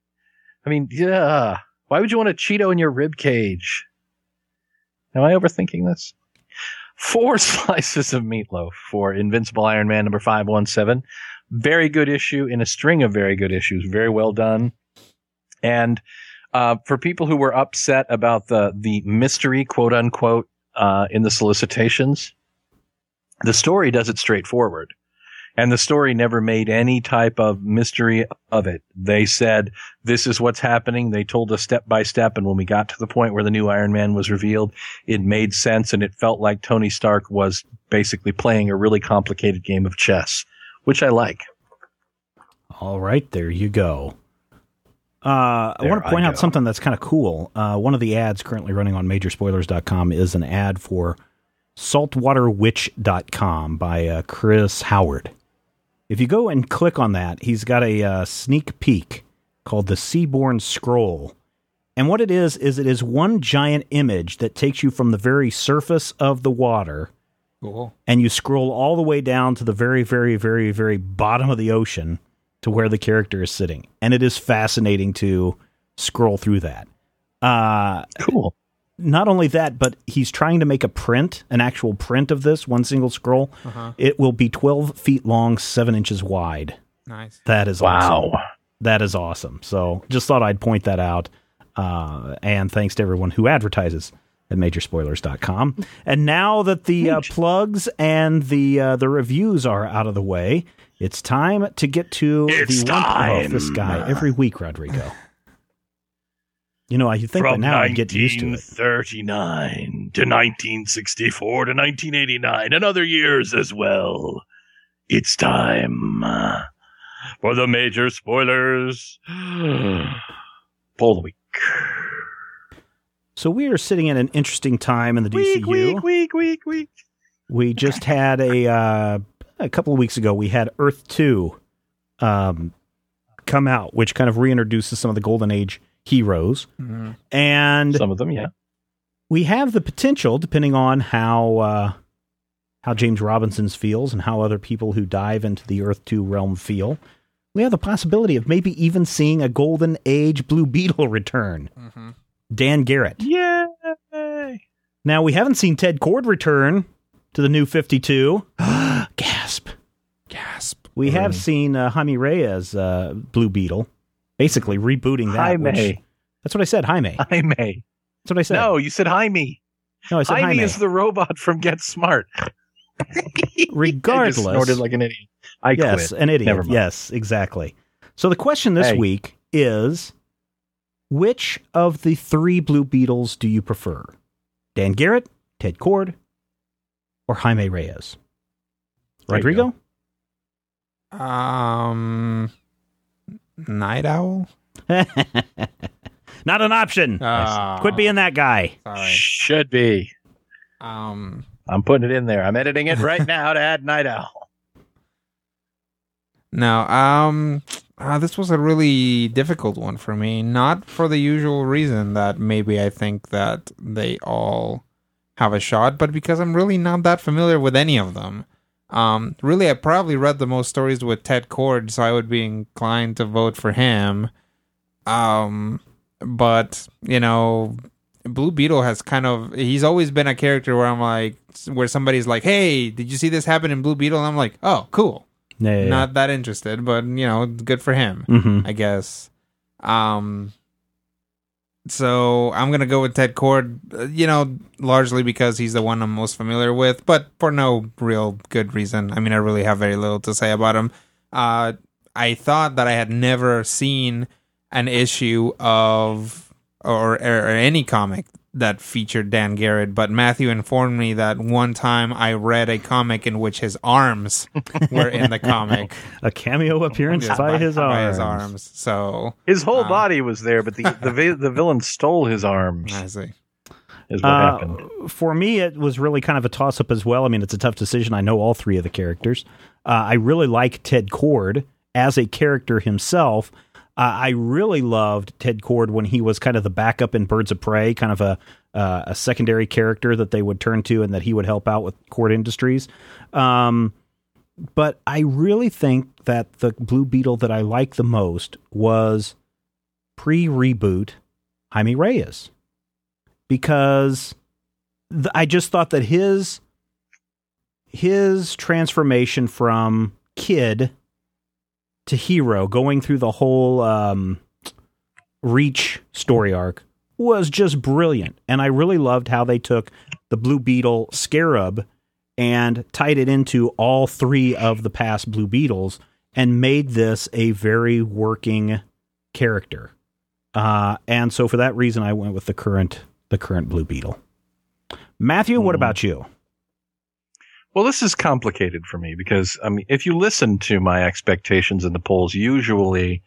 I mean, yeah. Why would you want a Cheeto in your rib cage? Am I overthinking this? Four slices of meatloaf for Invincible Iron Man number 517. Very good issue in a string of very good issues. Very well done. And uh, for people who were upset about the the mystery, quote unquote, uh, in the solicitations, the story does it straightforward. And the story never made any type of mystery of it. They said, this is what's happening. They told us step by step. And when we got to the point where the new Iron Man was revealed, it made sense and it felt like Tony Stark was basically playing a really complicated game of chess, which I like. All right, there you go. Uh, I want to point out something that's kind of cool. Uh, one of the ads currently running on majorspoilers.com is an ad for saltwaterwitch.com by uh, Chris Howard. If you go and click on that, he's got a uh, sneak peek called the Seaborn Scroll. And what it is, is it is one giant image that takes you from the very surface of the water Cool. and you scroll all the way down to the very, very, very, very bottom of the ocean to where the character is sitting. And it is fascinating to scroll through that. Uh, Cool. Not only that, but he's trying to make a print, an actual print of this, one single scroll. Uh-huh. It will be 12 feet long, 7 inches wide. Nice. That is awesome. Wow. That is awesome. So just thought I'd point that out. Uh, and thanks to everyone who advertises at majorspoilers.com. And now that the uh, plugs and the uh, the reviews are out of the way, it's time to get to It's the one time. oh, this guy every week, Rodrigo. You know, I think by From now I get used to it. 1939 to 1964 to 1989 and other years as well. It's time uh, for the major spoilers. Poll the week. So we are sitting in an interesting time in the DCU. Week, week, week, week, week. We just had a uh, a couple of weeks ago. We had Earth Two um, come out, which kind of reintroduces some of the Golden Age heroes, hmm and Some of them, yeah. we have the potential, depending on how uh, how James Robinson's feels and how other people who dive into the Earth Two realm feel. We have the possibility of maybe even seeing a Golden Age Blue Beetle return. hmm Dan Garrett. Yay! Now we haven't seen Ted Kord return to the new Fifty Two. Gasp. Gasp. We have seen uh, Jaime Reyes, uh, Blue Beetle, basically rebooting that. which- Jaime. that's what I said, Jaime. That's what I said. No, you said Jaime. no I said Jaime Jaime. is the robot from Get Smart. Regardless. I just snorted like an idiot. I yes, quit. an idiot. Never mind. Yes, exactly. So the question this Hey. week is which of the three Blue Beetles do you prefer? Dan Garrett, Ted Kord, or Jaime Reyes? Rodrigo? Um, Night Owl. Not an option. Ah, Quit being that guy. Sorry. Should be. Um, I'm putting it in there. I'm editing it right now to add Night Owl. no. Um, uh, this was a really difficult one for me. Not for the usual reason that maybe I think that they all have a shot, but because I'm really not that familiar with any of them. Um, really, I probably read the most stories with Ted Kord, so I would be inclined to vote for him. Um, but you know, Blue Beetle has kind of he's always been a character where I'm like where somebody's like, "Hey, did you see this happen in Blue Beetle?" And I'm like, "Oh, cool." Yeah. Not that interested, but you know, good for him, hmm I guess. Um so I'm to go with Ted Kord, uh, you know, largely because he's the one I'm most familiar with, but for no real good reason. I mean, I really have very little to say about him. Uh I thought that I had never seen an issue of or, or, or any comic that featured Dan Garrett, but Matthew informed me that one time I read a comic in which his arms were in the comic. A cameo appearance Yes, by, his by arms. his arms. So His whole Um, body was there, but the the, vi- the villain stole his arms. I see. Is what Uh, happened. for me, it was really kind of a toss up as well. I mean, it's a tough decision. I know all three of the characters. Uh, I really like Ted Kord as a character himself. Uh, I really loved Ted Kord when he was kind of the backup in Birds of Prey, kind of a uh, a secondary character that they would turn to and that he would help out with Kord Industries. Um, but I really think that the Blue Beetle that I liked the most was pre reboot Jaime Reyes because th- I just thought that his his transformation from kid to hero, going through the whole um, Reach story arc, was just brilliant, and I really loved how they took the Blue Beetle Scarab and tied it into all three of the past Blue Beetles and made this a very working character. Uh, and so for that reason, I went with the current the current Blue Beetle. Matthew, what Mhm. about you? Well, this is complicated for me because I mean, if you listen to my expectations in the polls, usually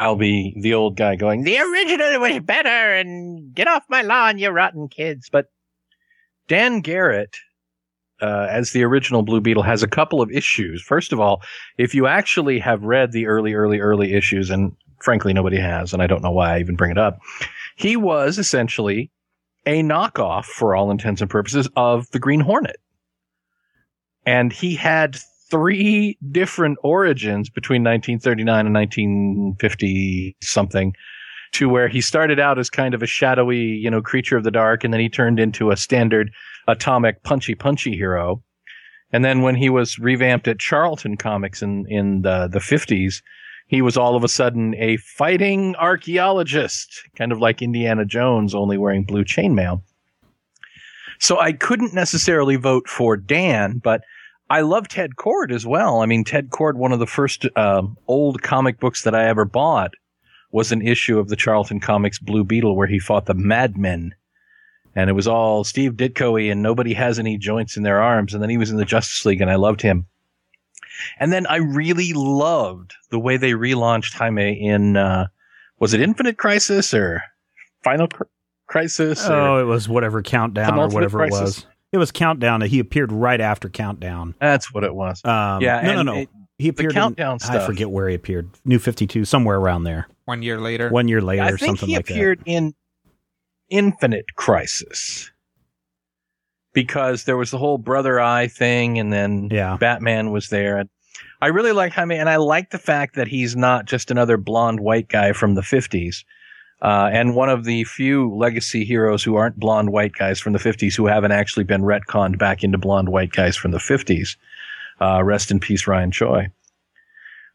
I'll be the old guy going, "The original was better," and "Get off my lawn, you rotten kids." But Dan Garrett, uh, as the original Blue Beetle, has a couple of issues. First of all, if you actually have read the early, early, early issues, and frankly nobody has, and I don't know why I even bring it up, he was essentially a knockoff, for all intents and purposes, of the Green Hornet and he had three different origins between 1939 and 1950 something to where he started out as kind of a shadowy, you know, creature of the dark and then he turned into a standard atomic punchy punchy hero. And then when he was revamped at Charlton Comics in in the the 50s, he was all of a sudden a fighting archaeologist, kind of like Indiana Jones only wearing blue chainmail. So I couldn't necessarily vote for Dan, but I love Ted Kord as well. I mean, Ted Kord, one of the first uh, old comic books that I ever bought, was an issue of the Charlton Comics Blue Beetle where he fought the Madmen. And it was all Steve Ditko and nobody has any joints in their arms. And then he was in the Justice League and I loved him. And then I really loved the way they relaunched Jaime in, uh, was it Infinite Crisis or Final Crisis? Or Oh, it was whatever countdown or Penultimate whatever it was. It was countdown. He appeared right after countdown. That's what it was. Um, Yeah, no, no, and no. it- he appeared. in- countdown I stuff. I forget where he appeared. New Fifty Two, somewhere around there. One year later. One year later, I or think something he like appeared in Infinite Crisis because there was the whole Brother Eye thing, and then Yeah. Batman was there. And I really like Jaime, and I like the fact that he's not just another blonde white guy from the fifties. Uh, and one of the few legacy heroes who aren't blonde white guys from the 50s who haven't actually been retconned back into blonde white guys from the 50s. Uh, rest in peace, Ryan Choi.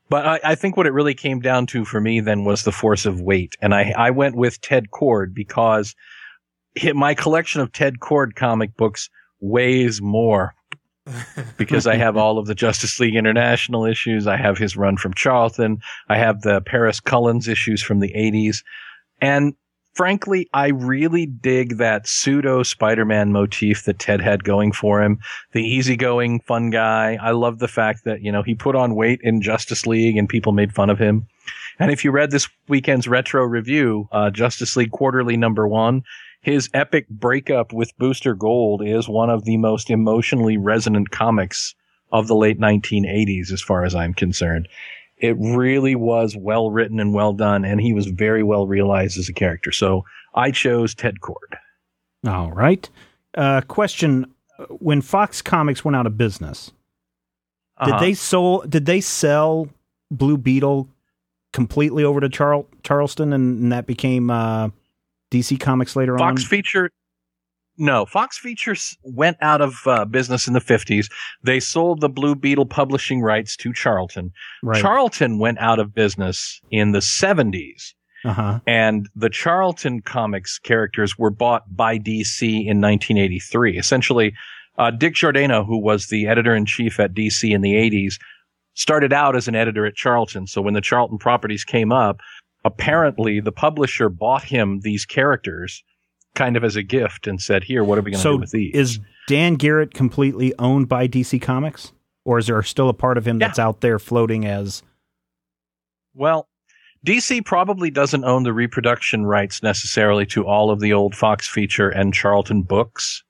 But I, I think what it really came down to for me then was the force of weight. And I, I went with Ted Kord because my collection of Ted Kord comic books weighs more because I have all of the Justice League International issues. I have his run from Charlton. I have the Paris Cullins issues from the 80s. And frankly, I really dig that pseudo Spider-Man motif that Ted had going for him. The easygoing, fun guy. I love the fact that, you know, he put on weight in Justice League and people made fun of him. And if you read this weekend's retro review, uh, Justice League Quarterly number one, his epic breakup with Booster Gold is one of the most emotionally resonant comics of the late 1980s, as far as I'm concerned. It really was well written and well done, and he was very well realized as a character. So I chose Ted Kord. All right. Uh, question: When Fox Comics went out of business, did Uh-huh. they sold? Did they sell Blue Beetle completely over to Charl- Charleston, and, and that became uh, DC Comics later on? Fox on? Feature. No, Fox Features went out of uh, business in the 50s. They sold the Blue Beetle publishing rights to Charlton. right. Charlton went out of business in the 70s. uh huh. and the Charlton comics characters were bought by DC in 1983. Essentially, uh, Dick Giordano, who was the editor in chief at DC in the 80s, started out as an editor at Charlton. So when the Charlton properties came up, apparently the publisher bought him these characters kind of as a gift and said, here, what are we going to So do with these? is Dan Garrett completely owned by DC Comics, or is there still a part of him Yeah. that's out there floating as? Well, DC probably doesn't own the reproduction rights necessarily to all of the old Fox feature and Charlton books.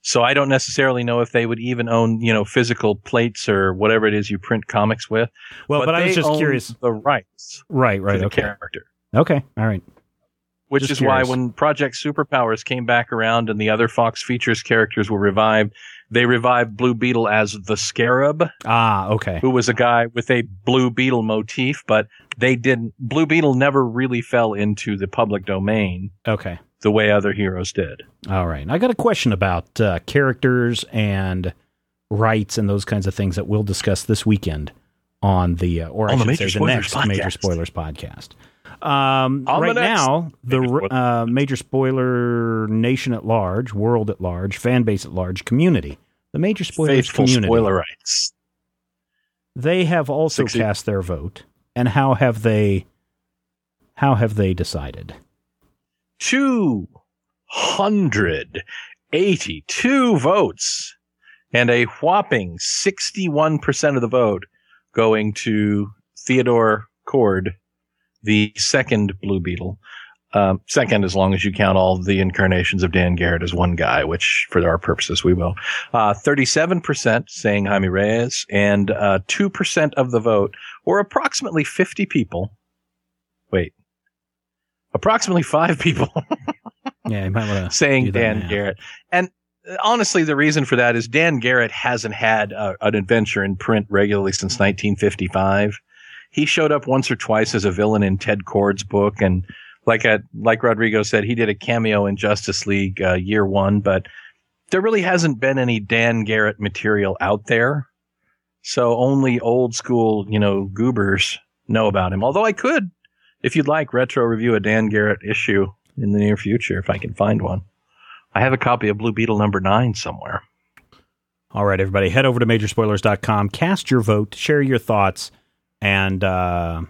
So I don't necessarily know if they would even own, you know, physical plates or whatever it is you print comics with. Well, but, I was just curious. The rights Right. to Right. the Okay. character. Okay. All right. Which Just is why when Project Superpowers came back around and the other Fox features characters were revived, they revived Blue Beetle as the Scarab. Ah. Okay. who was a guy with a blue beetle motif, but they didn't, blue beetle never really fell into the public domain Okay. the way other heroes did. All right. I got a question about uh, characters and rights and those kinds of things that we'll discuss this weekend on the, uh, or On the should say, the next Major. Spoilers podcast. Um, right now, the Major uh, major spoiler nation at large, world at large, fan base at large, community, the major spoilers Faithful community, spoiler rights. they have also Succeed. cast their vote. And how have they? How have they decided? 282 votes and a whopping 61% of the vote going to Theodore Kord, the second Blue Beetle. Um, second, as long as you count all the incarnations of Dan Garrett as one guy, which for our purposes we will. Uh, 37% saying Jaime Reyes and, uh, 2% of the vote, or approximately 50 people. Wait. Approximately five people Yeah, you might want to saying Dan Garrett. And uh, honestly, the reason for that is Dan Garrett hasn't had uh, an adventure in print regularly since 1955. He showed up once or twice as a villain in Ted Kord's book, and like a, like Rodrigo said, he did a cameo in Justice League uh, Year One, but there really hasn't been any Dan Garrett material out there. So only old school, you know, goobers know about him. Although I could, if you'd like, retro review a Dan Garrett issue in the near future if I can find one. I have a copy of Blue Beetle number nine somewhere. All right, everybody, head over to majorspoilers.com, cast your vote, share your thoughts, and uh,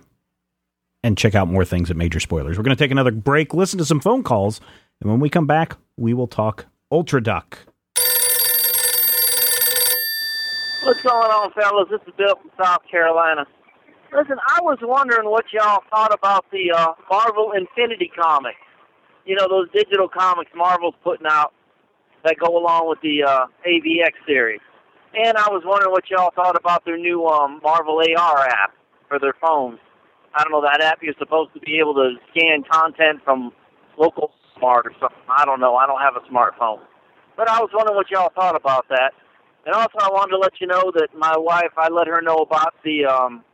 and check out more things at Major Spoilers. We're going to take another break, listen to some phone calls, and when we come back, we will talk Ultra Duck. What's going on, fellas? This is Bill from South Carolina. Listen, I was wondering what y'all thought about the uh, Marvel Infinity comics. You know, those digital comics Marvel's putting out that go along with the uh, AVX series. And I was wondering what y'all thought about their new um, Marvel AR app for their phones. I don't know, that app you're supposed to be able to scan content from local smart or something. I don't know. I don't have a smartphone. But I was wondering what y'all thought about that. And also, I wanted to let you know that my wife, I let her know about the um,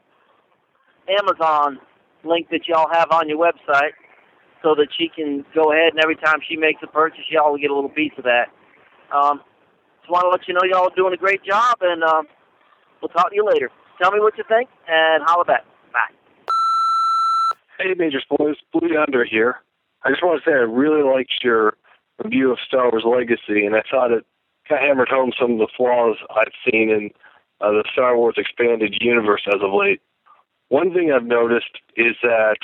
Amazon link that y'all have on your website so that she can go ahead and every time she makes a purchase, y'all will get a little piece of that. Um, just want to let you know y'all are doing a great job, and um, we'll talk to you later. Tell me what you think, and holla back. Bye. Hey, Major Spoilers, Blue Yonder here. I just want to say I really liked your review of Star Wars Legacy, and I thought it kind of hammered home some of the flaws I've seen in uh, the Star Wars expanded universe as of late. One thing I've noticed is that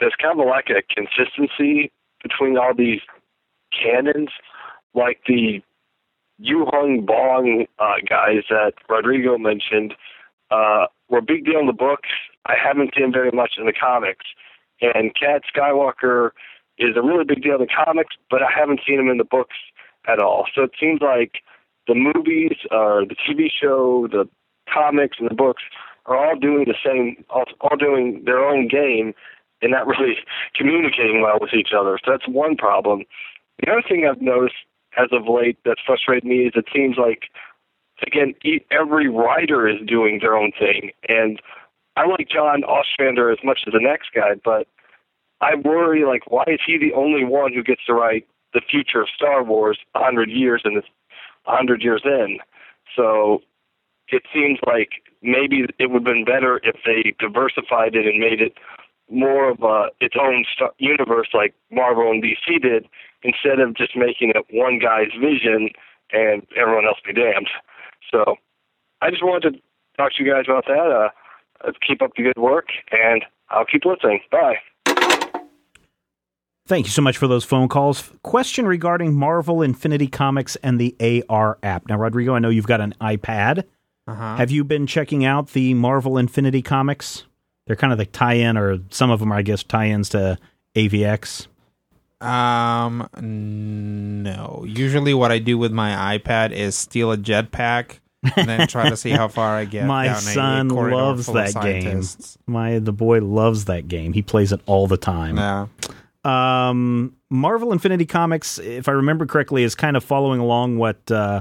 there's kind of like a consistency between all these canons, like the Yuuzhan Vong uh, guys that Rodrigo mentioned uh, were a big deal in the books. I haven't seen very much in the comics. And Cade Skywalker is a really big deal in the comics, but I haven't seen him in the books at all. So it seems like the movies, uh, the TV show, the comics, and the books are all doing the same, all, all doing their own game, and not really communicating well with each other. So that's one problem. The other thing I've noticed as of late that's frustrated me is it seems like, again, every writer is doing their own thing. And I like John Ostrander as much as the next guy, but I worry, like, why is he the only one who gets to write the future of Star Wars a hundred years and a hundred years in? So it seems like maybe it would have been better if they diversified it and made it more of a its own star- universe like Marvel and DC did, instead of just making it one guy's vision and everyone else be damned. So I just wanted to talk to you guys about that. Uh, keep up the good work, and I'll keep listening. Bye. Thank you so much for those phone calls. Question regarding Marvel Infinity Comics and the AR app. Now, Rodrigo, I know you've got an iPad. Uh-huh. Have you been checking out the Marvel Infinity Comics? They're kind of the tie-in, or some of them are, I guess, tie-ins to AVX. Um, no. Usually, what I do with my iPad is steal a jetpack and then try to see how far I get. My son loves that game. My the boy loves that game. He plays it all the time. Yeah. Um, Marvel Infinity Comics, if I remember correctly, is kind of following along what uh,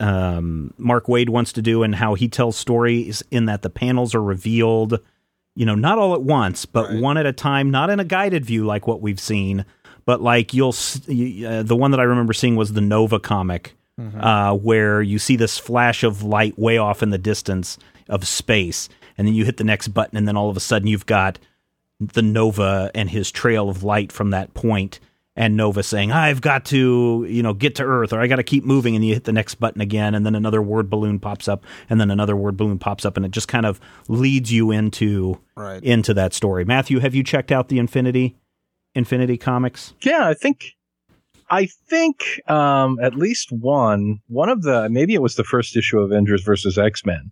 um, Mark Waid wants to do and how he tells stories. In that the panels are revealed, you know, not all at once, but Right. one at a time, not in a guided view like what we've seen, but like you'll uh, the one that I remember seeing was the Nova comic, uh, where you see this flash of light way off in the distance of space, and then you hit the next button, and then all of a sudden you've got the Nova and his trail of light from that point, and Nova saying, "I've got to, you know, get to Earth, or I got to keep moving." And you hit the next button again, and then another word balloon pops up, and then another word balloon pops up, and it just kind of leads you into Right. into that story. Matthew, have you checked out the Infinity Infinity comics? Yeah, I think I think um, at least one, one of the maybe it was the first issue of Avengers versus X Men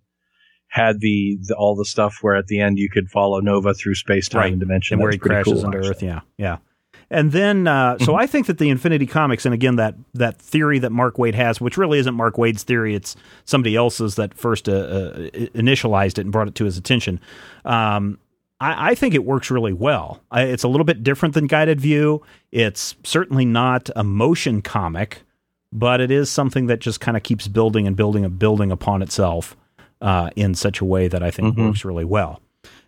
had the, the all the stuff where at the end you could follow Nova through space time Right. and dimension and where That's he crashes cool, into actually. Earth. Yeah, yeah. And then, uh, so I think that the Infinity Comics, and again that that theory that Mark Waid has, which really isn't Mark Waid's theory, it's somebody else's that first uh, uh, initialized it and brought it to his attention. Um, I, I think it works really well. I, it's a little bit different than Guided View. It's certainly not a motion comic, but it is something that just kind of keeps building and building and building upon itself uh, in such a way that I think Mhm. works really well.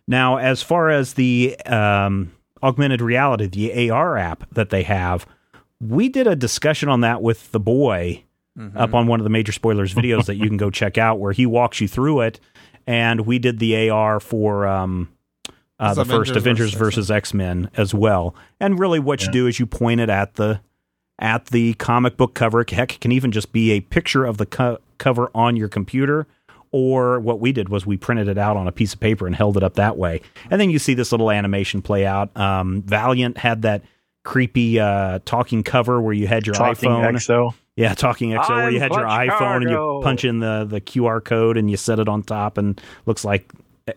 Now, as far as the um, augmented reality, the AR app that they have, we did a discussion on that with the boy Mm-hmm. up on one of the major spoilers videos that you can go check out, where he walks you through it. And we did the AR for um, uh, It's the first Avengers Avengers versus versus X Men as well. And really, what you do is you point it at the at the comic book cover. Heck, it can even just be a picture of the co- cover on your computer. Or what we did was we printed it out on a piece of paper and held it up that way, and then you see this little animation play out. Um, Valiant had that creepy uh, talking cover where you had your Talking iPhone. XO. Yeah, talking XO where I'm you had your Punch iPhone and you Cargo. punch in the, the QR code and you set it on top and looks like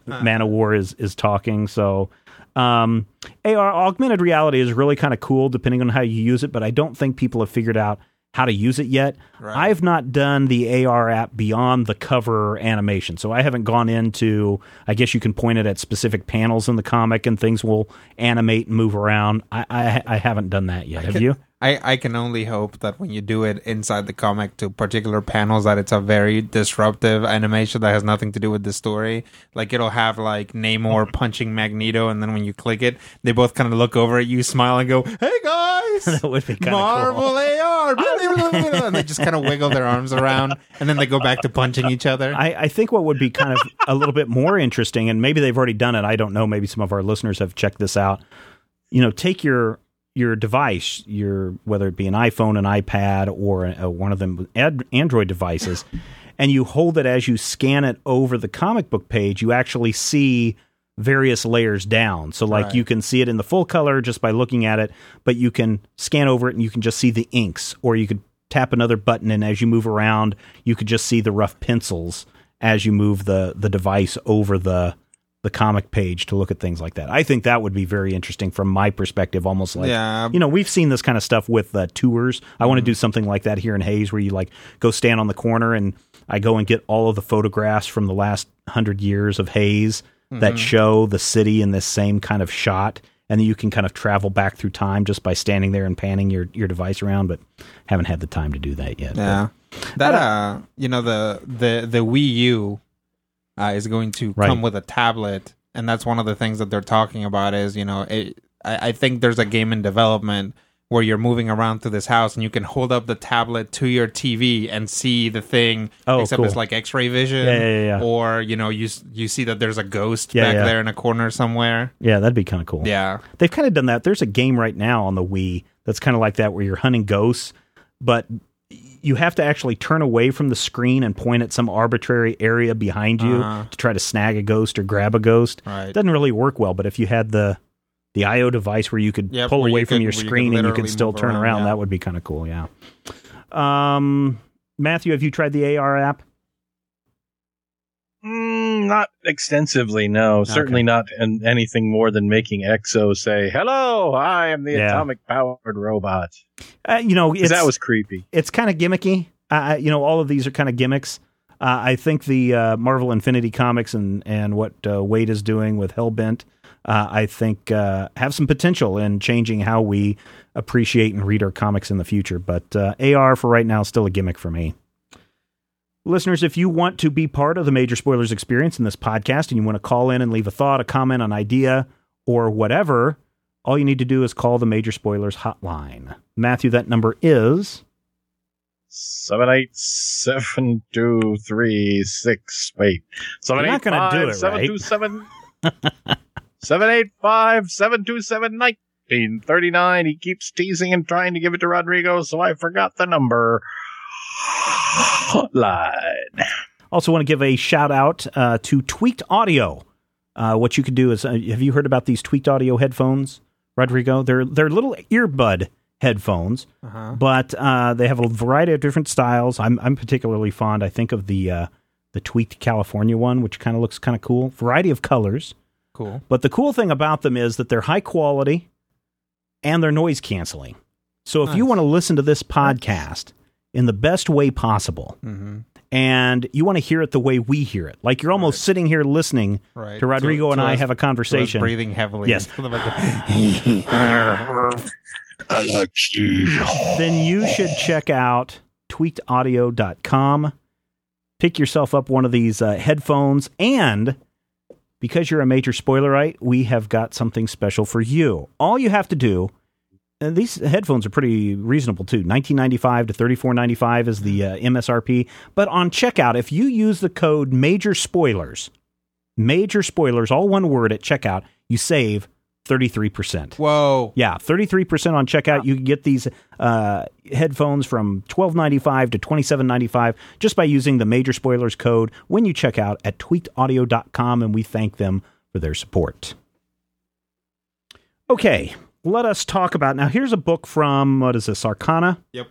Manowar is is talking. So um, AR augmented reality is really kind of cool depending on how you use it, but I don't think people have figured out how to use it yet. Right. I've not done the AR app beyond the cover animation. So I haven't gone into I guess you can point it at specific panels in the comic and things will animate and move around. I I, I haven't done that yet. Have you? I, I can only hope that when you do it inside the comic to particular panels that it's a very disruptive animation that has nothing to do with the story. Like it'll have like Namor punching Magneto and then when you click it, they both kind of look over at you, smile and go, Hey guys That would be kinda Marvel cool. AR blah, blah, blah, blah, blah," and they just kind of wiggle their arms around and then they go back to punching each other. I, I think what would be kind of a little bit more interesting, and maybe they've already done it. I don't know. Maybe some of our listeners have checked this out. You know, take your your device, your whether it be an iPhone, an iPad, or a, one of them ad, Android devices, and you hold it as you scan it over the comic book page. You actually see various layers down. So, like Right. you can see it in the full color just by looking at it, but you can scan over it and you can just see the inks, or you could tap another button and as you move around, you could just see the rough pencils as you move the the device over the the comic page to look at things like that. I think that would be very interesting from my perspective, almost like Yeah. you know we've seen this kind of stuff with uh, tours. I want to do something like that here in Hays, where you like go stand on the corner and I go and get all of the photographs from the last hundred years of Hays that show the city in this same kind of shot. And then you can kind of travel back through time just by standing there and panning your, your device around, but haven't had the time to do that yet. But- Yeah, that uh, you know the the the Wii U uh, is going to Right. come with a tablet, and that's one of the things that they're talking about. Is you know, it, I, I think there's a game in development where you're moving around through this house and you can hold up the tablet to your TV and see the thing. Oh, except cool. it's like X-ray vision. Yeah, yeah, yeah. Or you know, you you see that there's a ghost Yeah, back yeah. there in a corner somewhere. yeah, that'd be kind of cool. Yeah, They've kind of done that. There's a game right now on the Wii that's kind of like that where you're hunting ghosts, but you have to actually turn away from the screen and point at some arbitrary area behind you Uh-huh. to try to snag a ghost or grab a ghost. right. It doesn't really work well, but if you had the the IO device where you could Yep, pull away from could- your where you screen and you could still turn around, around, yeah. that would be kind of cool, yeah. Um Matthew, have you tried the AR app? Mm, not extensively, no. Certainly not in anything more than making EXO say, "Hello, I am the Yeah. atomic powered robot." Uh, you know, that was creepy. it's kind of gimmicky. Uh, you know, all of these are kind of gimmicks. Uh, I think the uh, Marvel Infinity comics and and what uh, Waid is doing with Hellbent, uh, I think uh, have some potential in changing how we appreciate and read our comics in the future. But uh, AR for right now is still a gimmick for me. Listeners, if you want to be part of the Major Spoilers experience in this podcast and you want to call in and leave a thought, a comment, an idea, or whatever, all you need to do is call the Major Spoilers hotline. Matthew, that number is Seven eight seven two three six. Wait, seven You're eight not gonna do five it, seven right? two seven seven eight five seven two seven nineteen thirty nine. He keeps teasing and trying to give it to Rodrigo, so I forgot the number. Hotline. Also, want to give a shout out uh, to Tweaked Audio. Uh, what you can do is, uh, have you heard about these Tweaked Audio headphones, Rodrigo? They're they're little earbud headphones, but uh, they have a variety of different styles. I'm I'm particularly fond. I think of the uh, the tweaked California one, which kind of looks kind of cool. Variety of colors. Cool. But the cool thing about them is that they're high quality and they're noise canceling. So if you want to listen to this podcast in the best way possible, Mm-hmm. and you want to hear it the way we hear it, like you're almost sitting here listening Right. to Rodrigo To- and to I us- have a conversation. breathing heavily. Yes. Then you should check out tweakedaudio.com. Pick yourself up one of these uh, headphones, and because you're a major spoilerite, we have got something special for you. All you have to do, and these headphones are pretty reasonable too. 1995 to 34.95 is the uh, MSRP. But on checkout, if you use the code major spoilers, major spoilers, all one word at checkout, you save 33%. Whoa. Yeah, 33% on checkout. You can get these uh, headphones from $12.95 to $27.95 just by using the Major Spoilers code when you check out at tweakedaudio.com, and we thank them for their support. Okay, let us talk about now. Here's a book from, what is this, Arcana? Yep.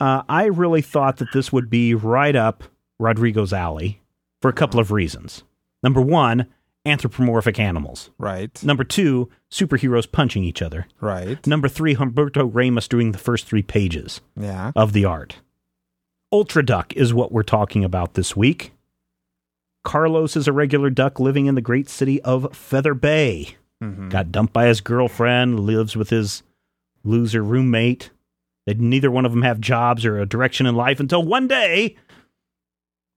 Uh, I really thought that this would be right up Rodrigo's alley for a couple of reasons. Number one, anthropomorphic animals. Right. Number two, superheroes punching each other. Right. Number three, Humberto Ramos doing the first three pages Yeah. of the art. Ultra Duck is what we're talking about this week. Carlos is a regular duck living in the great city of Feather Bay. Mm-hmm. Got dumped by his girlfriend, lives with his loser roommate. They neither one of them have jobs or a direction in life until one day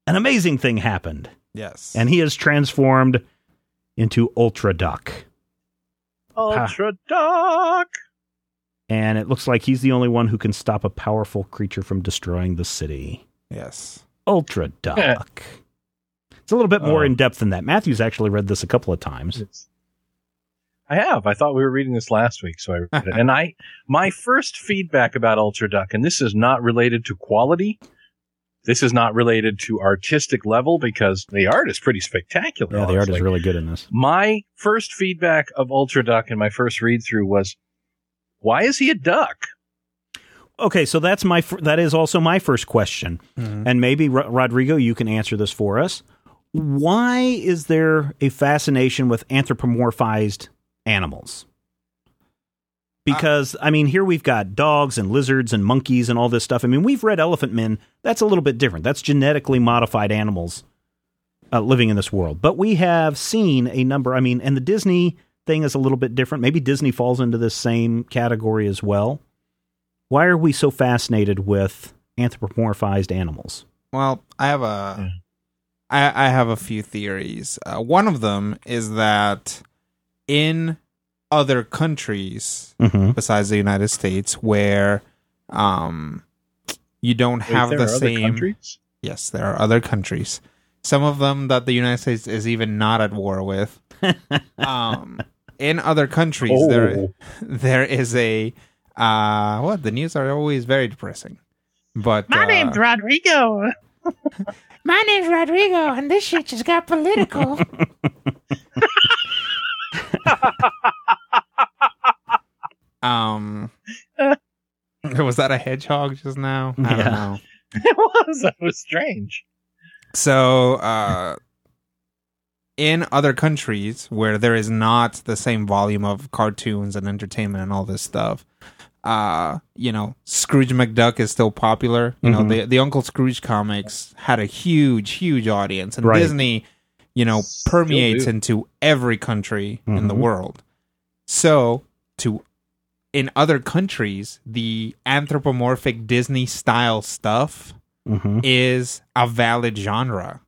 an amazing thing happened, Yes. and he is transformed into Ultra Duck. Ultra Duck. and it looks like he's the only one who can stop a powerful creature from destroying the city. yes. Ultra Duck. It's a little bit more Oh. in depth than that. Matthew's actually read this a couple of times. It's- I have. I thought we were reading this last week, so I read it. And I, my first feedback about Ultra Duck, and this is not related to quality. This is not related to artistic level because the art is pretty spectacular. Yeah, the art is really good in this. My first feedback of Ultra Duck and my first read through was, why is he a duck? Okay, so that's my fir- that is also my first question, Mhm. and maybe Ro- Rodrigo, you can answer this for us. Why is there a fascination with anthropomorphized animals? Because I mean, here we've got dogs and lizards and monkeys and all this stuff. I mean, we've read Elephant Men. That's a little bit different. That's genetically modified animals uh, living in this world. But we have seen a number. I mean, and the Disney thing is a little bit different. Maybe Disney falls into this same category as well. Why are we so fascinated with anthropomorphized animals? Well, I have a, I, I have a few theories. Uh, one of them is that in other countries Mm-hmm. besides the United States, where um, you don't Wait, have there the are other same. countries? Yes, there are other countries. Some of them that the United States is even not at war with. um, in other countries, there Oh. there is a uh, what the news are always very depressing. But My uh, name's Rodrigo. My name's Rodrigo, and this shit just got political. Um, was that a hedgehog just now? I don't Yeah. know. it was. That was strange. So, uh, in other countries where there is not the same volume of cartoons and entertainment and all this stuff, uh, you know, Scrooge McDuck is still popular. You know, Mhm. the the Uncle Scrooge comics had a huge, huge audience, and Right. Disney, you know, permeates into every country in the Mhm. world. So, to in other countries, the anthropomorphic Disney style stuff Mm-hmm. is a valid genre.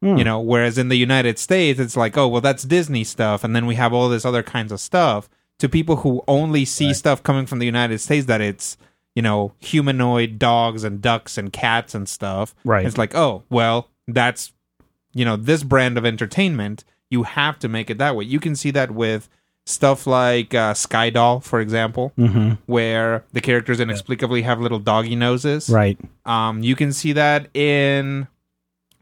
Hmm. You know, whereas in the United States, it's like, oh, well, that's Disney stuff, and then we have all this other kinds of stuff. To people who only see Right. stuff coming from the United States, that it's you know humanoid dogs and ducks and cats and stuff. Right. It's like, oh, well, that's you know this brand of entertainment. You have to make it that way. You can see that with stuff like uh, Sky Doll, for example, Mm-hmm. where the characters inexplicably have little doggy noses. Right. Um, you can see that in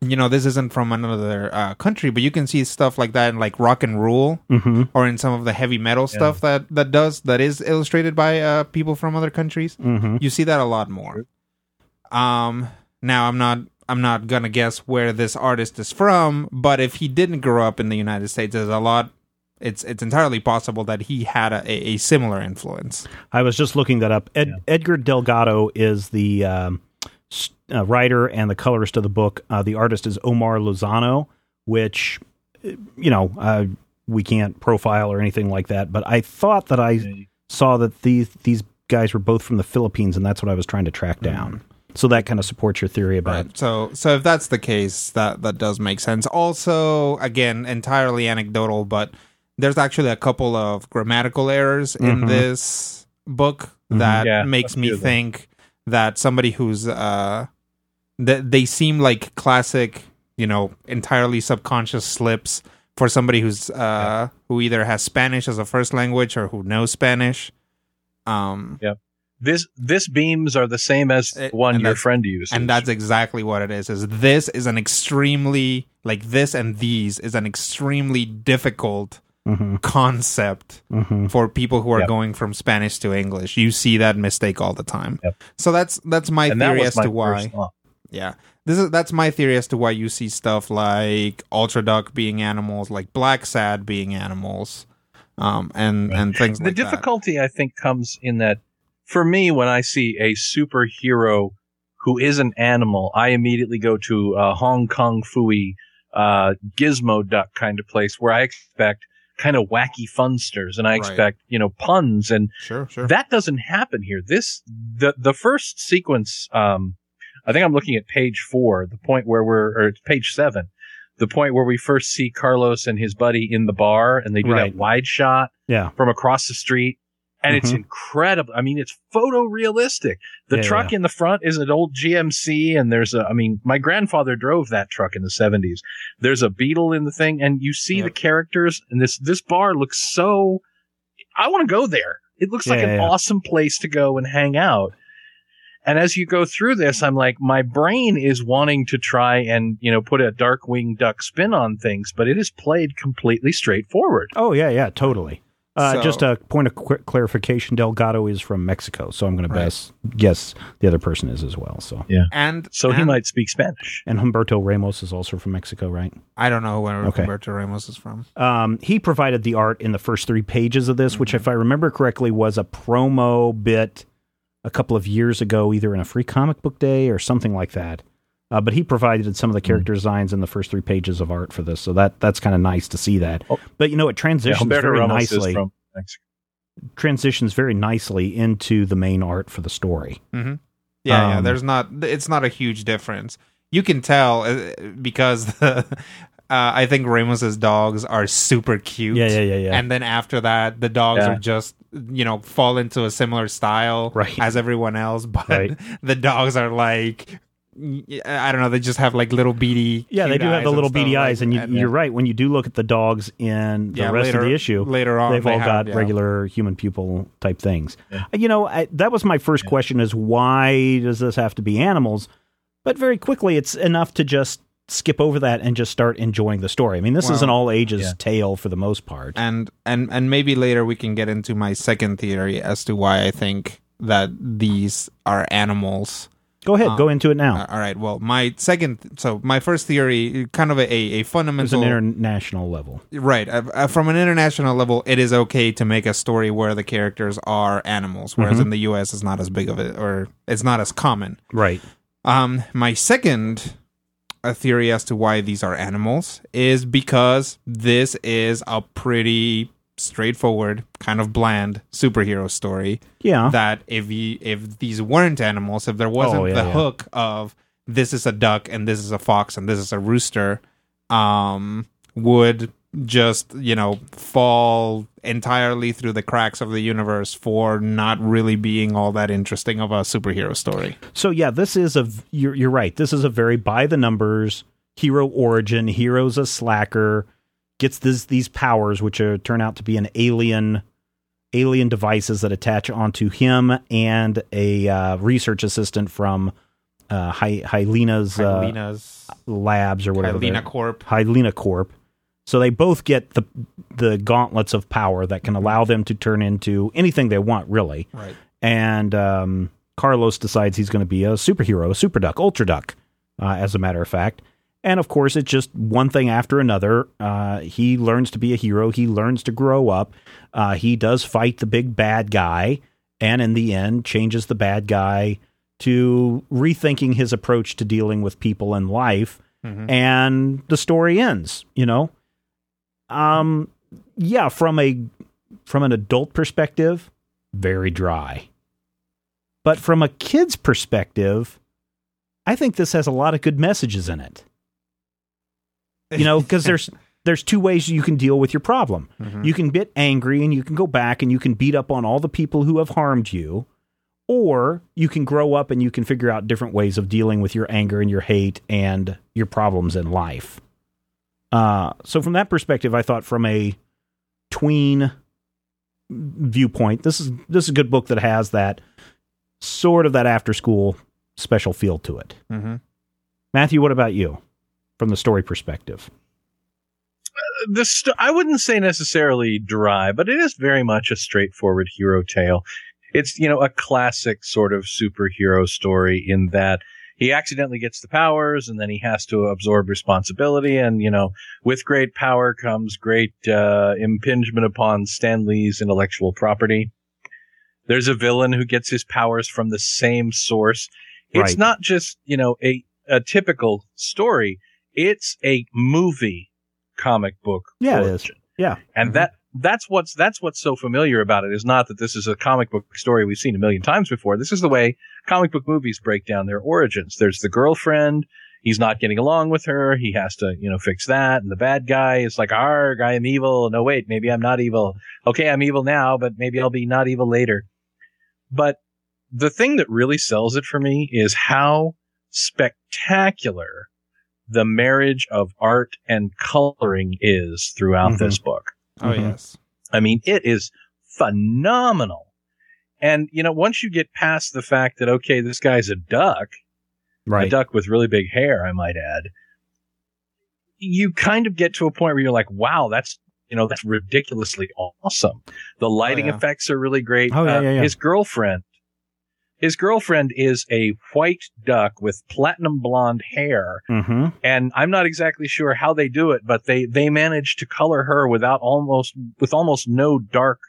you know this isn't from another uh, country, but you can see stuff like that in like rock and roll Mm-hmm. or in some of the heavy metal stuff that that does that is illustrated by uh, people from other countries. Mm-hmm. You see that a lot more. Um, now I'm not I'm not gonna guess where this artist is from, but if he didn't grow up in the United States, there's a lot. It's it's entirely possible that he had a, a, a similar influence. I was just looking that up. Ed, Edgar Delgado is the um, s- uh, writer and the colorist of the book. Uh, the artist is Omar Lozano, which, uh, you know, uh, we can't profile or anything like that. But I thought that I saw that these these guys were both from the Philippines, and that's what I was trying to track down. So that kind of supports your theory about. Right. So so if that's the case, that that does make sense. Also, again, entirely anecdotal, but there's actually a couple of grammatical errors in Mhm. this book that Yeah, makes me few of them. think that somebody who's uh that they seem like classic, you know, entirely subconscious slips for somebody who's uh who either has Spanish as a first language or who knows Spanish. Um This this beams are the same as It- one your friend uses. and that's exactly what it is is this is an extremely like this and these is an extremely difficult hmm concept hmm for people who are Yep. going from spanish to english you see that mistake all the time Yep. so that's that's my and theory was as my to why yeah this is that's my theory as to why you see stuff like ultra duck being animals like Blacksad being animals um and and things the like that. difficulty I think comes in that for me when I see a superhero who is an animal, I immediately go to a Hong Kong Phooey uh, Gizmoduck kind of place where I expect kind of wacky funsters and I Right. expect you know puns and sure sure that doesn't happen here. This the the first sequence. Um, I think I'm looking at page four, the point where we're or it's page seven, the point where we first see Carlos and his buddy in the bar, and they do Right. that wide shot Yeah. from across the street. And it's Mhm. incredible. I mean, it's photorealistic. The Yeah, truck in the front is an old GMC, and there's a. I mean, my grandfather drove that truck in the '70s. There's a Beetle in the thing, and you see Yep. the characters. And this this bar looks so. I want to go there. It looks like an yeah. awesome place to go and hang out. And as you go through this, I'm like, my brain is wanting to try and you know put a Darkwing Duck spin on things, but it is played completely straightforward. Oh yeah, yeah, totally. Uh, So- just a point of qu- clarification: Delgado is from Mexico, so I'm going to Right. guess guess the other person is as well. So, yeah, and So he might speak Spanish. and Humberto Ramos is also from Mexico, right? i don't know where Okay. roberto ramos is from Um, he provided the art in the first three pages of this, which, if I remember correctly, was a promo bit a couple of years ago, either in a free comic book day or something like that. Uh, but he provided some of the character designs in the first three pages of art for this, so that that's kind of nice to see that. Oh. But you know, it transitions Humberto very Ramos nicely. from transitions very nicely into the main art for the story. Mm-hmm. Yeah, yeah. Um, There's not. It's not a huge difference. You can tell uh, because the, uh, I think Ramos's dogs are super cute. Yeah, yeah, yeah, yeah. And then after that, the dogs Yeah. are just you know fall into a similar style Right. as everyone else, but Right. the dogs are like. I don't know. They just have like little beady. Yeah, they do have the little stuff, beady like- eyes, and, you, you're right. When you do look at the dogs in the Yeah, rest of the issue, later on, they've they all have, got yeah. regular human pupil type things. You know, I, that was my first question: is why does this have to be animals? But very quickly, it's enough to just skip over that and just start enjoying the story. I mean, this is Well, an all ages yeah. tale for the most part. and and and maybe later we can get into my second theory as to why I think that these are animals. Go ahead, um, go into it now. Uh, all right. Well, my second, so my first theory, kind of a, a It's an international level. right? Uh, uh, from an international level, it is okay to make a story where the characters are animals, whereas Mm-hmm. in the U.S. it's not as big of it, or it's not as common. Right. Um, my second a theory as to why these are animals is because this is a pretty straightforward, kind of bland superhero story. Yeah. That if you, if these weren't animals, if there wasn't Oh, yeah, the yeah. hook of this is a duck and this is a fox and this is a rooster, um, would just you know fall entirely through the cracks of the universe for not really being all that interesting of a superhero story. So yeah, this is a you're you're right. This is a very by the numbers hero origin. Hero's a slacker, gets this these powers which are, turn out to be an alien alien devices that attach onto him and a uh, research assistant from uh, Hy- Hylena's uh, labs or whatever. Hylena Corp. Hylena Corp. So they both get the the gauntlets of power that can allow them to turn into anything they want, really. Right. And um, Carlos decides he's going to be a superhero, a super duck, ultra duck, uh, as a matter of fact. And of course, it's just one thing after another. Uh, he learns to be a hero. He learns to grow up. Uh, he does fight the big bad guy, and in the end, changes the bad guy to rethinking his approach to dealing with people in life. And the story ends. You know, um, yeah, from a from an adult perspective, very dry. But from a kid's perspective, I think this has a lot of good messages in it. You know, because there's there's two ways you can deal with your problem. You can get angry and you can go back and you can beat up on all the people who have harmed you, or you can grow up and you can figure out different ways of dealing with your anger and your hate and your problems in life. Uh, so from that perspective, I thought from a tween viewpoint, this is this is a good book that has that sort of that after school special feel to it. Mm-hmm. Matthew, what about you from the story perspective? the st- I wouldn't say necessarily dry, but it is very much a straightforward hero tale. It's, you know, a classic sort of superhero story in that he accidentally gets the powers and then he has to absorb responsibility. And, you know, with great power comes great, uh, impingement upon Stan Lee's intellectual property. There's a villain who gets his powers from the same source. It's Right. not just, you know, a, a typical story. It's a movie comic book. Yeah, it is. Yeah. And mm-hmm. that that's what's that's what's so familiar about it is not that this is a comic book story we've seen a million times before. This is the way comic book movies break down their origins. There's the girlfriend. He's not getting along with her. He has to, you know, fix that. And the bad guy is like, arg, I am evil. No, wait, maybe I'm not evil. Okay, I'm evil now, but maybe I'll be not evil later. But the thing that really sells it for me is how spectacular the marriage of art and coloring is throughout Mhm. this book. Oh Mhm. yes. I mean, it is phenomenal. And, you know, once you get past the fact that, okay, this guy's a duck, a duck with really big hair, I might add, you kind of get to a point where you're like, wow, that's, you know, that's ridiculously awesome. The lighting yeah. effects are really great. Oh, yeah, Uh, yeah, yeah. His girlfriend, his girlfriend is a white duck with platinum blonde hair Mm-hmm. and I'm not exactly sure how they do it, but they they manage to color her without almost with almost no dark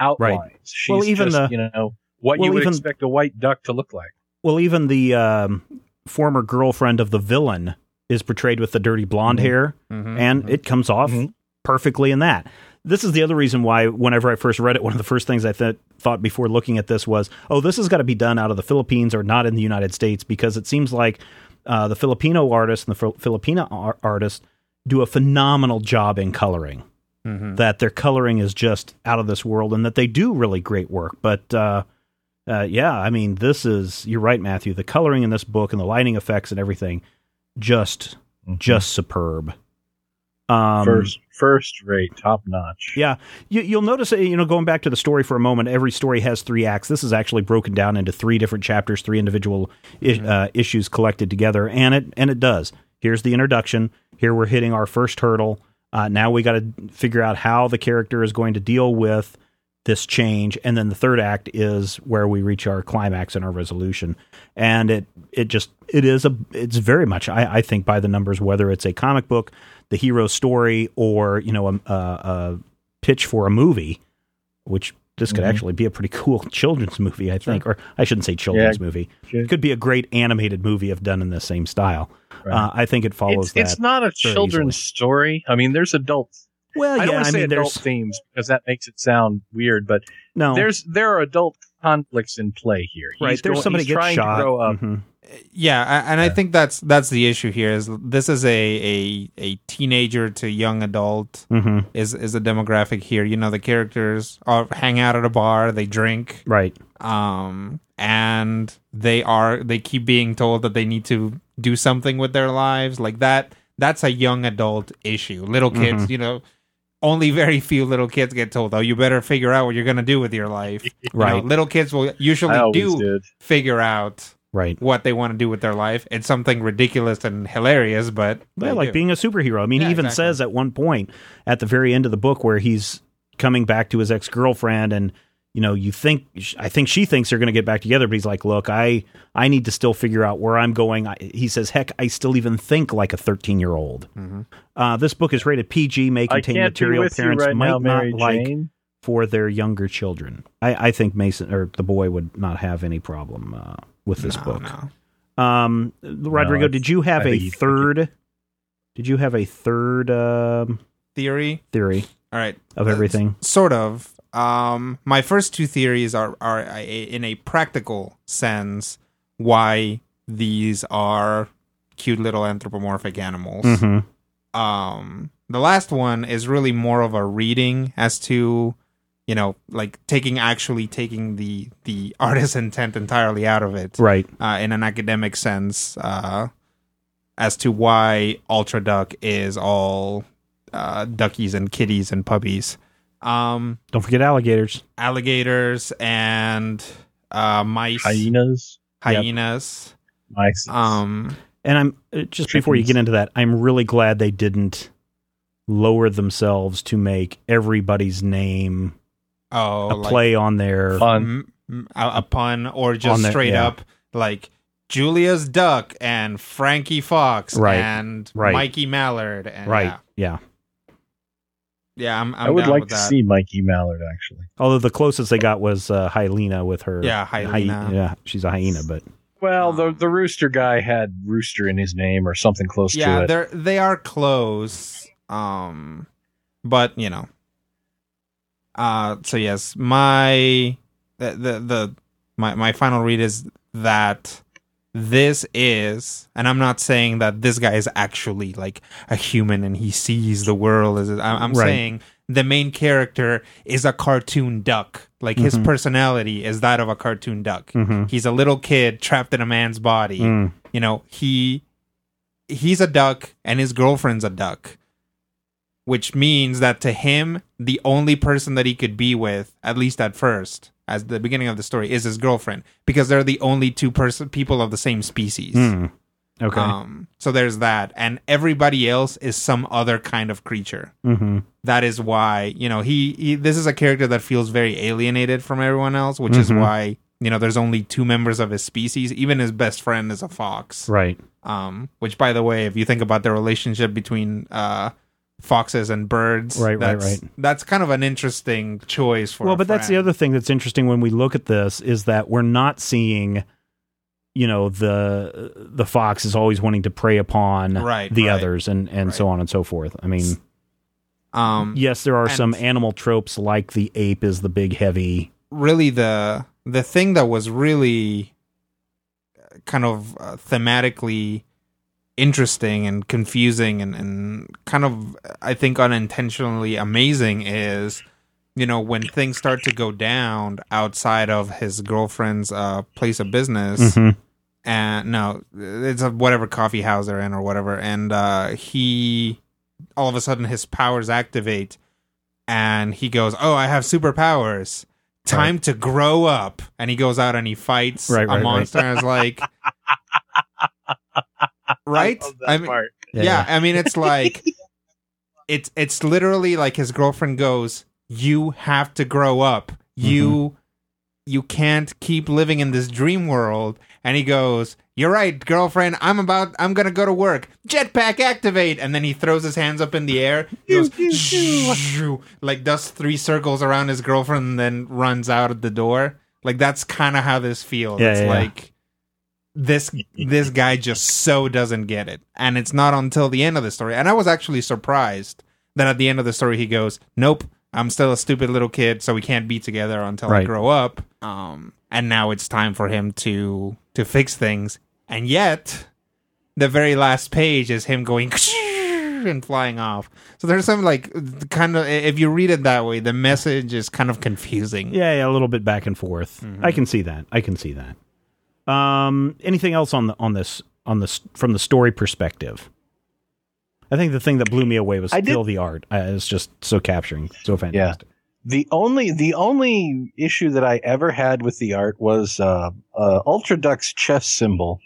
outlines. She's Well, even just, the- you know what well, you would even- expect a white duck to look like. Well, even the um, former girlfriend of the villain is portrayed with the dirty blonde Mhm. hair, Mhm. and it comes off Mhm. perfectly in that. This is the other reason why, whenever I first read it, one of the first things I th- thought before looking at this was, oh, this has got to be done out of the Philippines or not in the United States, because it seems like uh, the Filipino artist and the Fil- Filipina ar- artist do a phenomenal job in coloring. Mhm. That their coloring is just out of this world, and that they do really great work. But uh, uh, yeah, I mean, this is you're right, Matthew. The coloring in this book and the lighting effects and everything, just just superb. Um, first first rate, top notch. yeah, you, you'll notice, uh, you know, going back to the story for a moment, every story has three acts. This is actually broken down into three different chapters, three individual I- uh, issues collected together, and it and it does. Here's the introduction. Here we're hitting our first hurdle. Uh, now we got to figure out how the character is going to deal with this change, and then the third act is where we reach our climax and our resolution. And it it just it is a it's very much I, I think by the numbers, whether it's a comic book, the hero story, or you know a, a, a pitch for a movie, which this could Mhm. actually be a pretty cool children's movie, I think, or I shouldn't say children's Yeah, movie. sure. It could be a great animated movie if done in the same style. Right. Uh, I think it follows It's, that. it's not a children's easily. story. I mean, there's adult. well, I yeah, don't want I to say mean, adult themes because that makes it sound weird, but no, there's there are adult conflicts in play here. right. There's somebody he's gets trying shot. to grow up. Mhm. Yeah, and I think that's that's the issue here. Is this is a a, a teenager to young adult Mhm. is is a demographic here. You know, the characters are hang out at a bar, they drink, Right. um, and they are they keep being told that they need to do something with their lives. Like that, that's a young adult issue. Little kids, Mhm. you know. Only very few little kids get told, "Oh, you better figure out what you're going to do with your life." You know, Right. little kids will usually do did. figure out Right. what they want to do with their life. It's something ridiculous and hilarious, but Yeah, like do. being a superhero. I mean, Yeah, he even exactly. says at one point at the very end of the book where he's coming back to his ex girlfriend, and you know, you think I think she thinks they're going to get back together, but he's like, "Look, I I need to still figure out where I'm going." I, he says, "Heck, I still even think like a 13 year old." Mm-hmm. Uh, this book is rated PG, may contain material parents right might now, not Mary like for their younger children. I, I think Mason or the boy would not have any problem uh, with this No, book. no. Um, Rodrigo, I- did you have I a think you- third? Did you have a third um, Theory. theory All right. of Uh, everything? Sort of. Um, my first two theories are are a, in a practical sense why these are cute little anthropomorphic animals. Mm-hmm. Um, the last one is really more of a reading as to, you know, like taking actually taking the the artist's intent entirely out of it, Right. uh, in an academic sense, uh, as to why Ultra Duck is all uh, duckies and kitties and puppies. Um, Don't forget alligators. alligators and uh, mice, Hyenas, hyenas. mice. Um, And I'm uh, just before you get into that, I'm really glad they didn't lower themselves to make everybody's name oh, a like, play on their Fun. m- m- a, a pun or just On the- straight yeah. up like Julia's Duck and Frankie Fox Right. and Right. Mikey Mallard and right. yeah, Yeah. yeah I'm, I'm I would down like with to that. see Mikey Mallard actually. Although the closest they got was uh, Hyena with her. Yeah, hy- Hyena. yeah, she's a hyena, but Well, the Um, the rooster guy had rooster in his name or something close yeah to it. they're they are close um but you know uh so yes my the the, the my my final read is that this is and i'm not saying that this guy is actually like a human and he sees the world as I'm, I'm Right. saying the main character is a cartoon duck like his Mhm. personality is that of a cartoon duck Mhm. he's a little kid trapped in a man's body Mm. you know he he's a duck and his girlfriend's a duck which means that to him the only person that he could be with at least at first as the beginning of the story is his girlfriend because they're the only two person people of the same species Mm. okay. um so there's that and everybody else is some other kind of creature mm-hmm. that is why you know he, he this is a character that feels very alienated from everyone else which is Mhm. why you know there's only two members of his species even his best friend is a fox Right. um which by the way if you think about the relationship between uh foxes and birds Right, right, that's, right. that's kind of an interesting choice for well, but that's the other thing that's interesting when we look at this is that we're not seeing, you know, the the fox is always wanting to prey upon Right, the right. others and and so on and so forth. I mean, um yes, there are some animal tropes like the ape is the big heavy. really the the thing that was really kind of uh, thematically interesting and confusing and, and kind of I think unintentionally amazing is you know when things start to go down outside of his girlfriend's uh, place of business Mhm. and no it's a whatever coffee house they're in or whatever and uh he all of a sudden his powers activate and he goes oh i have superpowers time to grow up and he goes out and he fights Right, a right, right. monster and is like right I mean, yeah, I mean it's like it's it's literally like his girlfriend goes, "You have to grow up. You Mm-hmm. you can't keep living in this dream world." And he goes, "You're right, girlfriend. I'm about I'm going to go to work. Jetpack activate." And then he throws his hands up in the air, goes like does three circles around his girlfriend and then runs out of the door. Like that's kind of how this feels. Yeah, it's yeah, yeah. like this this guy just so doesn't get it and it's not until the end of the story and i was actually surprised that at the end of the story he goes nope i'm still a stupid little kid so we can't be together until i grow up um and now it's time for him to to fix things and yet the very last page is him going and flying off so there's some like kind of if you read it that way the message is kind of confusing Yeah, yeah, a little bit back and forth. Mm-hmm. I can see that. I can see that. Um, anything else on the on this on this from the story perspective? I think the thing that blew me away was I did- still the art. Uh, it's just so capturing, so fantastic. Yeah. The only the only issue that I ever had with the art was uh, uh, Ultra Duck's chest symbol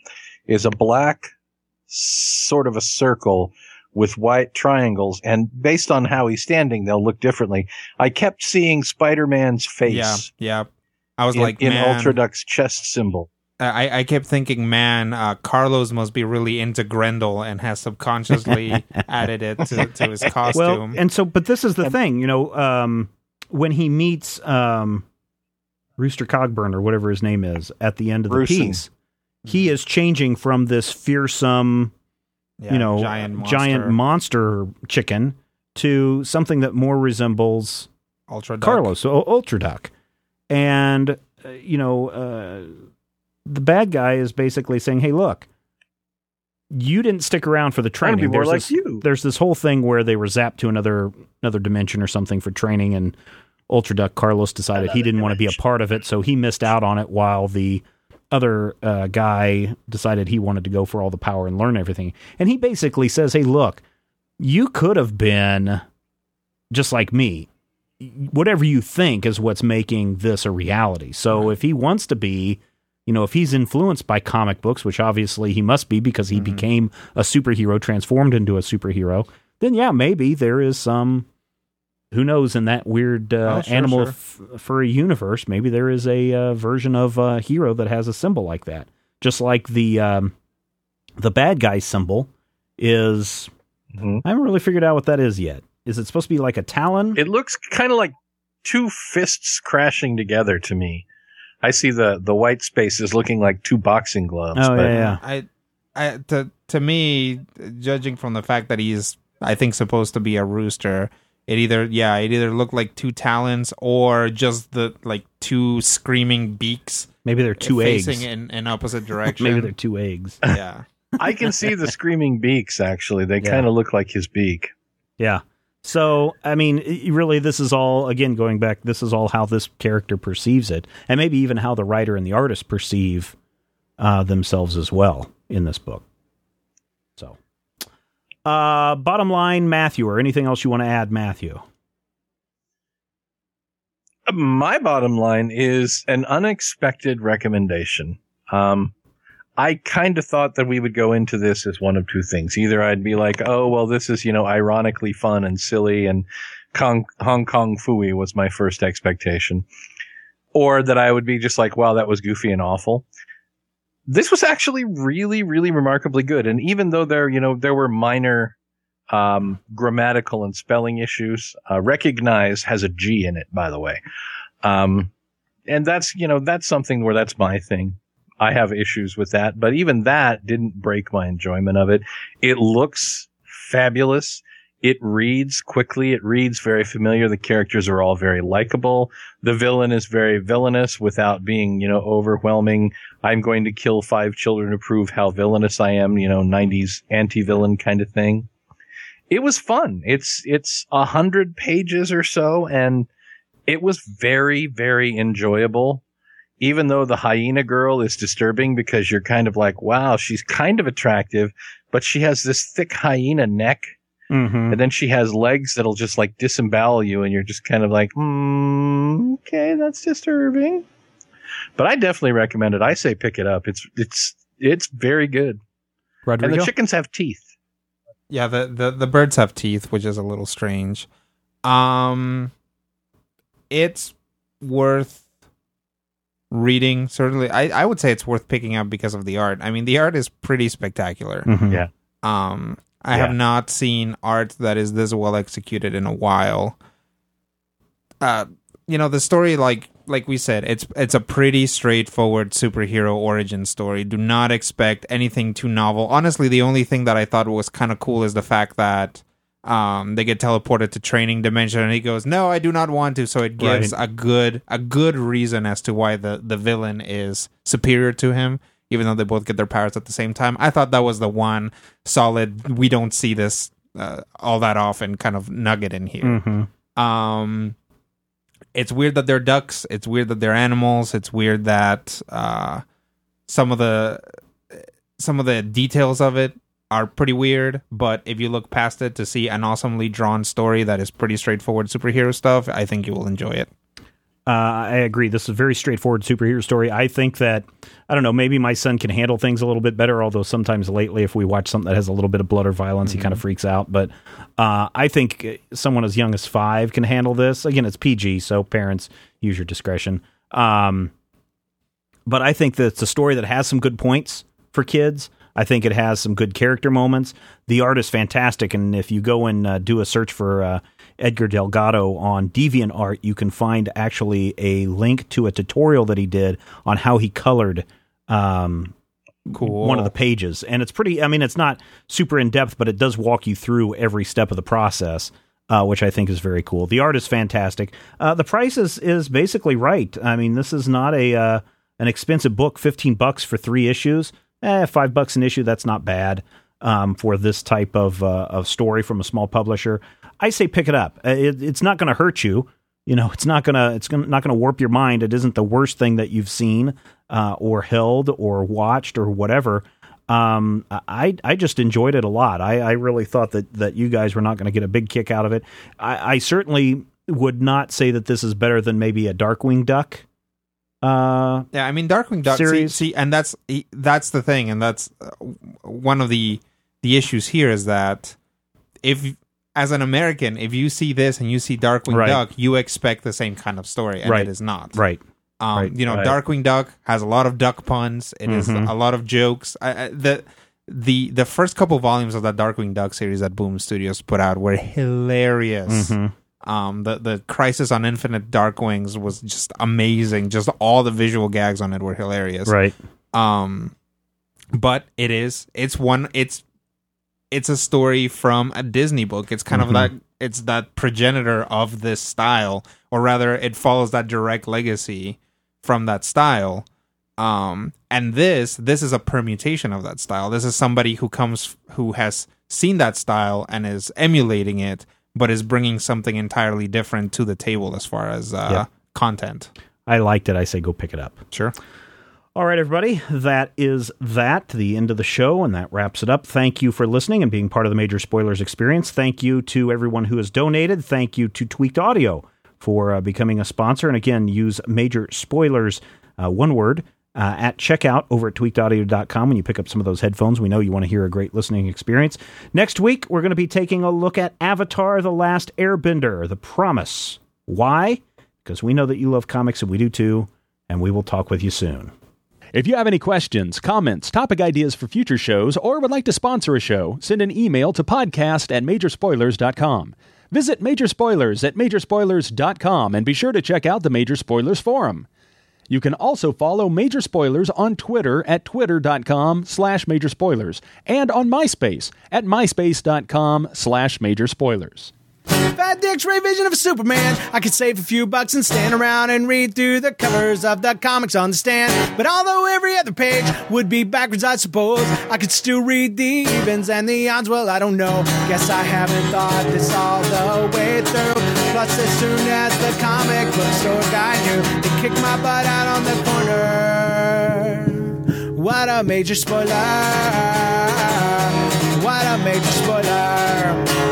is a black sort of a circle with white triangles, and based on how he's standing, they'll look differently. I kept seeing Spider Man's face Yeah, yeah. I was in, like, in man, Ultra Duck's chest symbol. I, I kept thinking, man, uh, Carlos must be really into Grendel and has subconsciously added it to, to his Well, costume. and so, but this is the thing, you know, um, when he meets um, Rooster Cogburn or whatever his name is at the end of the Brucein. piece, he is changing from this fearsome, Yeah, you know, giant monster, giant monster chicken to something that more resembles Ultra Duck. Carlos, so Ultra Duck. And, uh, you know, uh, the bad guy is basically saying, hey, look, you didn't stick around for the training. There's like this, you. there's this whole thing where they were zapped to another another dimension or something for training, and Ultra Duck Carlos decided he didn't want to be a part of it, so he missed out on it while the other uh, guy decided he wanted to go for all the power and learn everything. And he basically says, hey, look, you could have been just like me whatever you think is what's making this a reality. So if he wants to be, you know, if he's influenced by comic books, which obviously he must be because he became a superhero, transformed into a superhero, then yeah, maybe there is some. Who knows? In that weird uh, Oh, sure, animal sure. F- furry universe, maybe there is a uh, version of a hero that has a symbol like that. Just like the um, the bad guy symbol is. Mhm. I haven't really figured out what that is yet. Is it supposed to be like a talon? It looks kind of like two fists crashing together to me. I see the the white spaces looking like two boxing gloves. Oh but yeah, yeah. I, I, to to me, judging from the fact that he's, I think, supposed to be a rooster, it either, yeah, it either looked like two talons or just the like two screaming beaks Maybe they're two facing eggs. in an opposite direction. Maybe they're two eggs. yeah. I can see the screaming beaks. Actually, they Yeah. kind of look like his beak. Yeah. So, I mean, really, this is all, again, going back, this is all how this character perceives it. And maybe even how the writer and the artist perceive uh, themselves as well in this book. So, uh, bottom line, Matthew, or anything else you want to add, Matthew? My bottom line is an unexpected recommendation. Um, I kind of thought that we would go into this as one of two things. Either I'd be like, oh, well, this is, you know, ironically fun and silly and Kong, Hong Kong Phooey was my first expectation. Or that I would be just like, wow, that was goofy and awful. This was actually really, really remarkably good. And even though there, you know, there were minor, um, grammatical and spelling issues, uh, recognize has a G in it, by the way. Um, and that's, you know, that's something where that's my thing. I have issues with that, but even that didn't break my enjoyment of it. It looks fabulous. It reads quickly. It reads very familiar. The characters are all very likable. The villain is very villainous without being, you know, overwhelming. I'm going to kill five children to prove how villainous I am, you know, 90s anti-villain kind of thing. It was fun. It's, it's a hundred pages or so and it was very, very enjoyable even though the hyena girl is disturbing because you're kind of like, wow, she's kind of attractive, but she has this thick hyena neck. Mm-hmm. And then she has legs that'll just like disembowel you. And you're just kind of like, hmm, okay, that's disturbing. But I definitely recommend it. I say pick it up. It's, it's, it's very good. And the chickens have teeth. Yeah, the, the the birds have teeth, which is a little strange. Um it's worth reading certainly. I I would say it's worth picking up because of the art. I mean, the art is pretty spectacular. Mhm. Yeah. Um I Yeah. have not seen art that is this well executed in a while. Uh you know, the story like like we said, it's it's a pretty straightforward superhero origin story. Do not expect anything too novel. Honestly, the only thing that I thought was kind of cool is the fact that um they get teleported to training dimension and he goes, "No, I do not want to." So it gives a good a good reason as to why the the villain is superior to him even though they both get their powers at the same time. I thought that was the one solid we don't see this uh, all that often kind of nugget in here. Mhm. Um, it's weird that they're ducks. It's weird that they're animals. It's weird that uh, some of the some of the details of it are pretty weird, but if you look past it to see an awesomely drawn story that is pretty straightforward superhero stuff, I think you will enjoy it. Uh, I agree. This is a very straightforward superhero story. I think that I don't know. Maybe my son can handle things a little bit better. Although sometimes lately, if we watch something that has a little bit of blood or violence, he kind of freaks out. But uh, I think someone as young as five can handle this. Again, it's PG, so parents use your discretion. Um, but I think that it's a story that has some good points for kids. I think it has some good character moments. The art is fantastic, and if you go and uh, do a search for uh, Edgar Delgado on DeviantArt, you can find actually a link to a tutorial that he did on how he colored um, Cool. one of the pages. And it's pretty, I mean, it's not super in depth, but it does walk you through every step of the process. Uh, which I think is very cool. The art is fantastic. Uh, the price is, is basically right. I mean, this is not a uh, an expensive book. Fifteen bucks for three issues. Eh, five bucks an issue. That's not bad um, for this type of uh, of story from a small publisher. I say pick it up. Uh, It, it's not going to hurt you. You know, it's not gonna it's gonna, not going to warp your mind. It isn't the worst thing that you've seen uh, or held or watched or whatever. Um, I I just enjoyed it a lot. I, I really thought that that you guys were not going to get a big kick out of it. I, I certainly would not say that this is better than maybe a Darkwing Duck. Uh, Yeah, I mean Darkwing Duck. Series. see, and that's that's the thing, and that's uh, one of the the issues here is that if as an American, if you see this and you see Darkwing Right. Duck, you expect the same kind of story, and Right. it is not. right. Um, Right, you know. Darkwing Duck has a lot of duck puns. It is Mhm. a lot of jokes. I, I, the the the first couple volumes of that Darkwing Duck series that Boom Studios put out were hilarious. Mhm. Um, the the Crisis on Infinite Darkwings was just amazing. Just all the visual gags on it were hilarious. Right. Um, but it is it's one it's it's a story from a Disney book. It's kind Mhm. of that it's that progenitor of this style, or rather, it follows that direct legacy from that style. Um, and this this is a permutation of that style. This is somebody who comes who has seen that style and is emulating it, but is bringing something entirely different to the table as far as uh, content. I liked it. I say go pick it up. Sure. All right, everybody. That is that, the end of the show, and that wraps it up. Thank you for listening and being part of the Major Spoilers experience. Thank you to everyone who has donated. Thank you to Tweaked Audio for uh, becoming a sponsor. And again, use Major Spoilers, uh, one word, uh, at checkout over at tweakedaudio.com when you pick up some of those headphones. We know you want to hear a great listening experience. Next week, we're going to be taking a look at Avatar The Last Airbender, The Promise. Why? Because we know that you love comics and we do too, and we will talk with you soon. If you have any questions, comments, topic ideas for future shows, or would like to sponsor a show, send an email to podcast at majorspoilers.com. Visit Major Spoilers at majorspoilers.com and be sure to check out the Major Spoilers Forum. You can also follow Major Spoilers on Twitter at twitter.com slash major spoilers and on MySpace at myspace.com slash major spoilers. Fat X-ray Vision of Superman. I could save a few bucks and stand around and read through the covers of the comics on the stand. But although every other page would be backwards, I suppose I could still read the evens and the odds. Well, I don't know. Guess I haven't thought this all the way through. Plus, as soon as the comic book store guy knew, they kicked my butt out on the corner. What a major spoiler! What a major spoiler!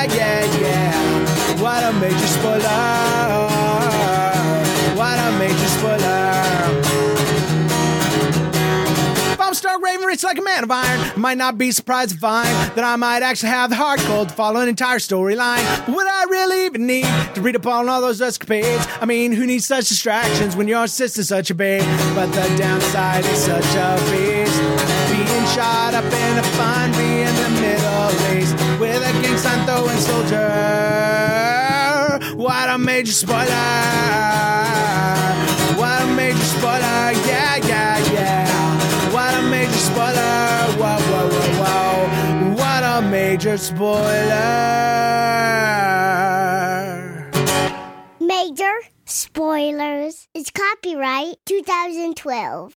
What a major spoiler! What a major spoiler! If I'm Stark Raven, rich like a man of iron, I might not be surprised to find that I might actually have the heart cold to follow an entire storyline. Would I really even need to read up on all those escapades? I mean, who needs such distractions when your sister's such a babe? But the downside is such a beast. Being shot up in a fun be in the Middle East with a gang sign throwing soldier. What a major spoiler! What a major spoiler! Yeah, yeah, yeah. What a major spoiler! Whoa, whoa, whoa, whoa! What a major spoiler. Major spoilers. It's copyright 2012.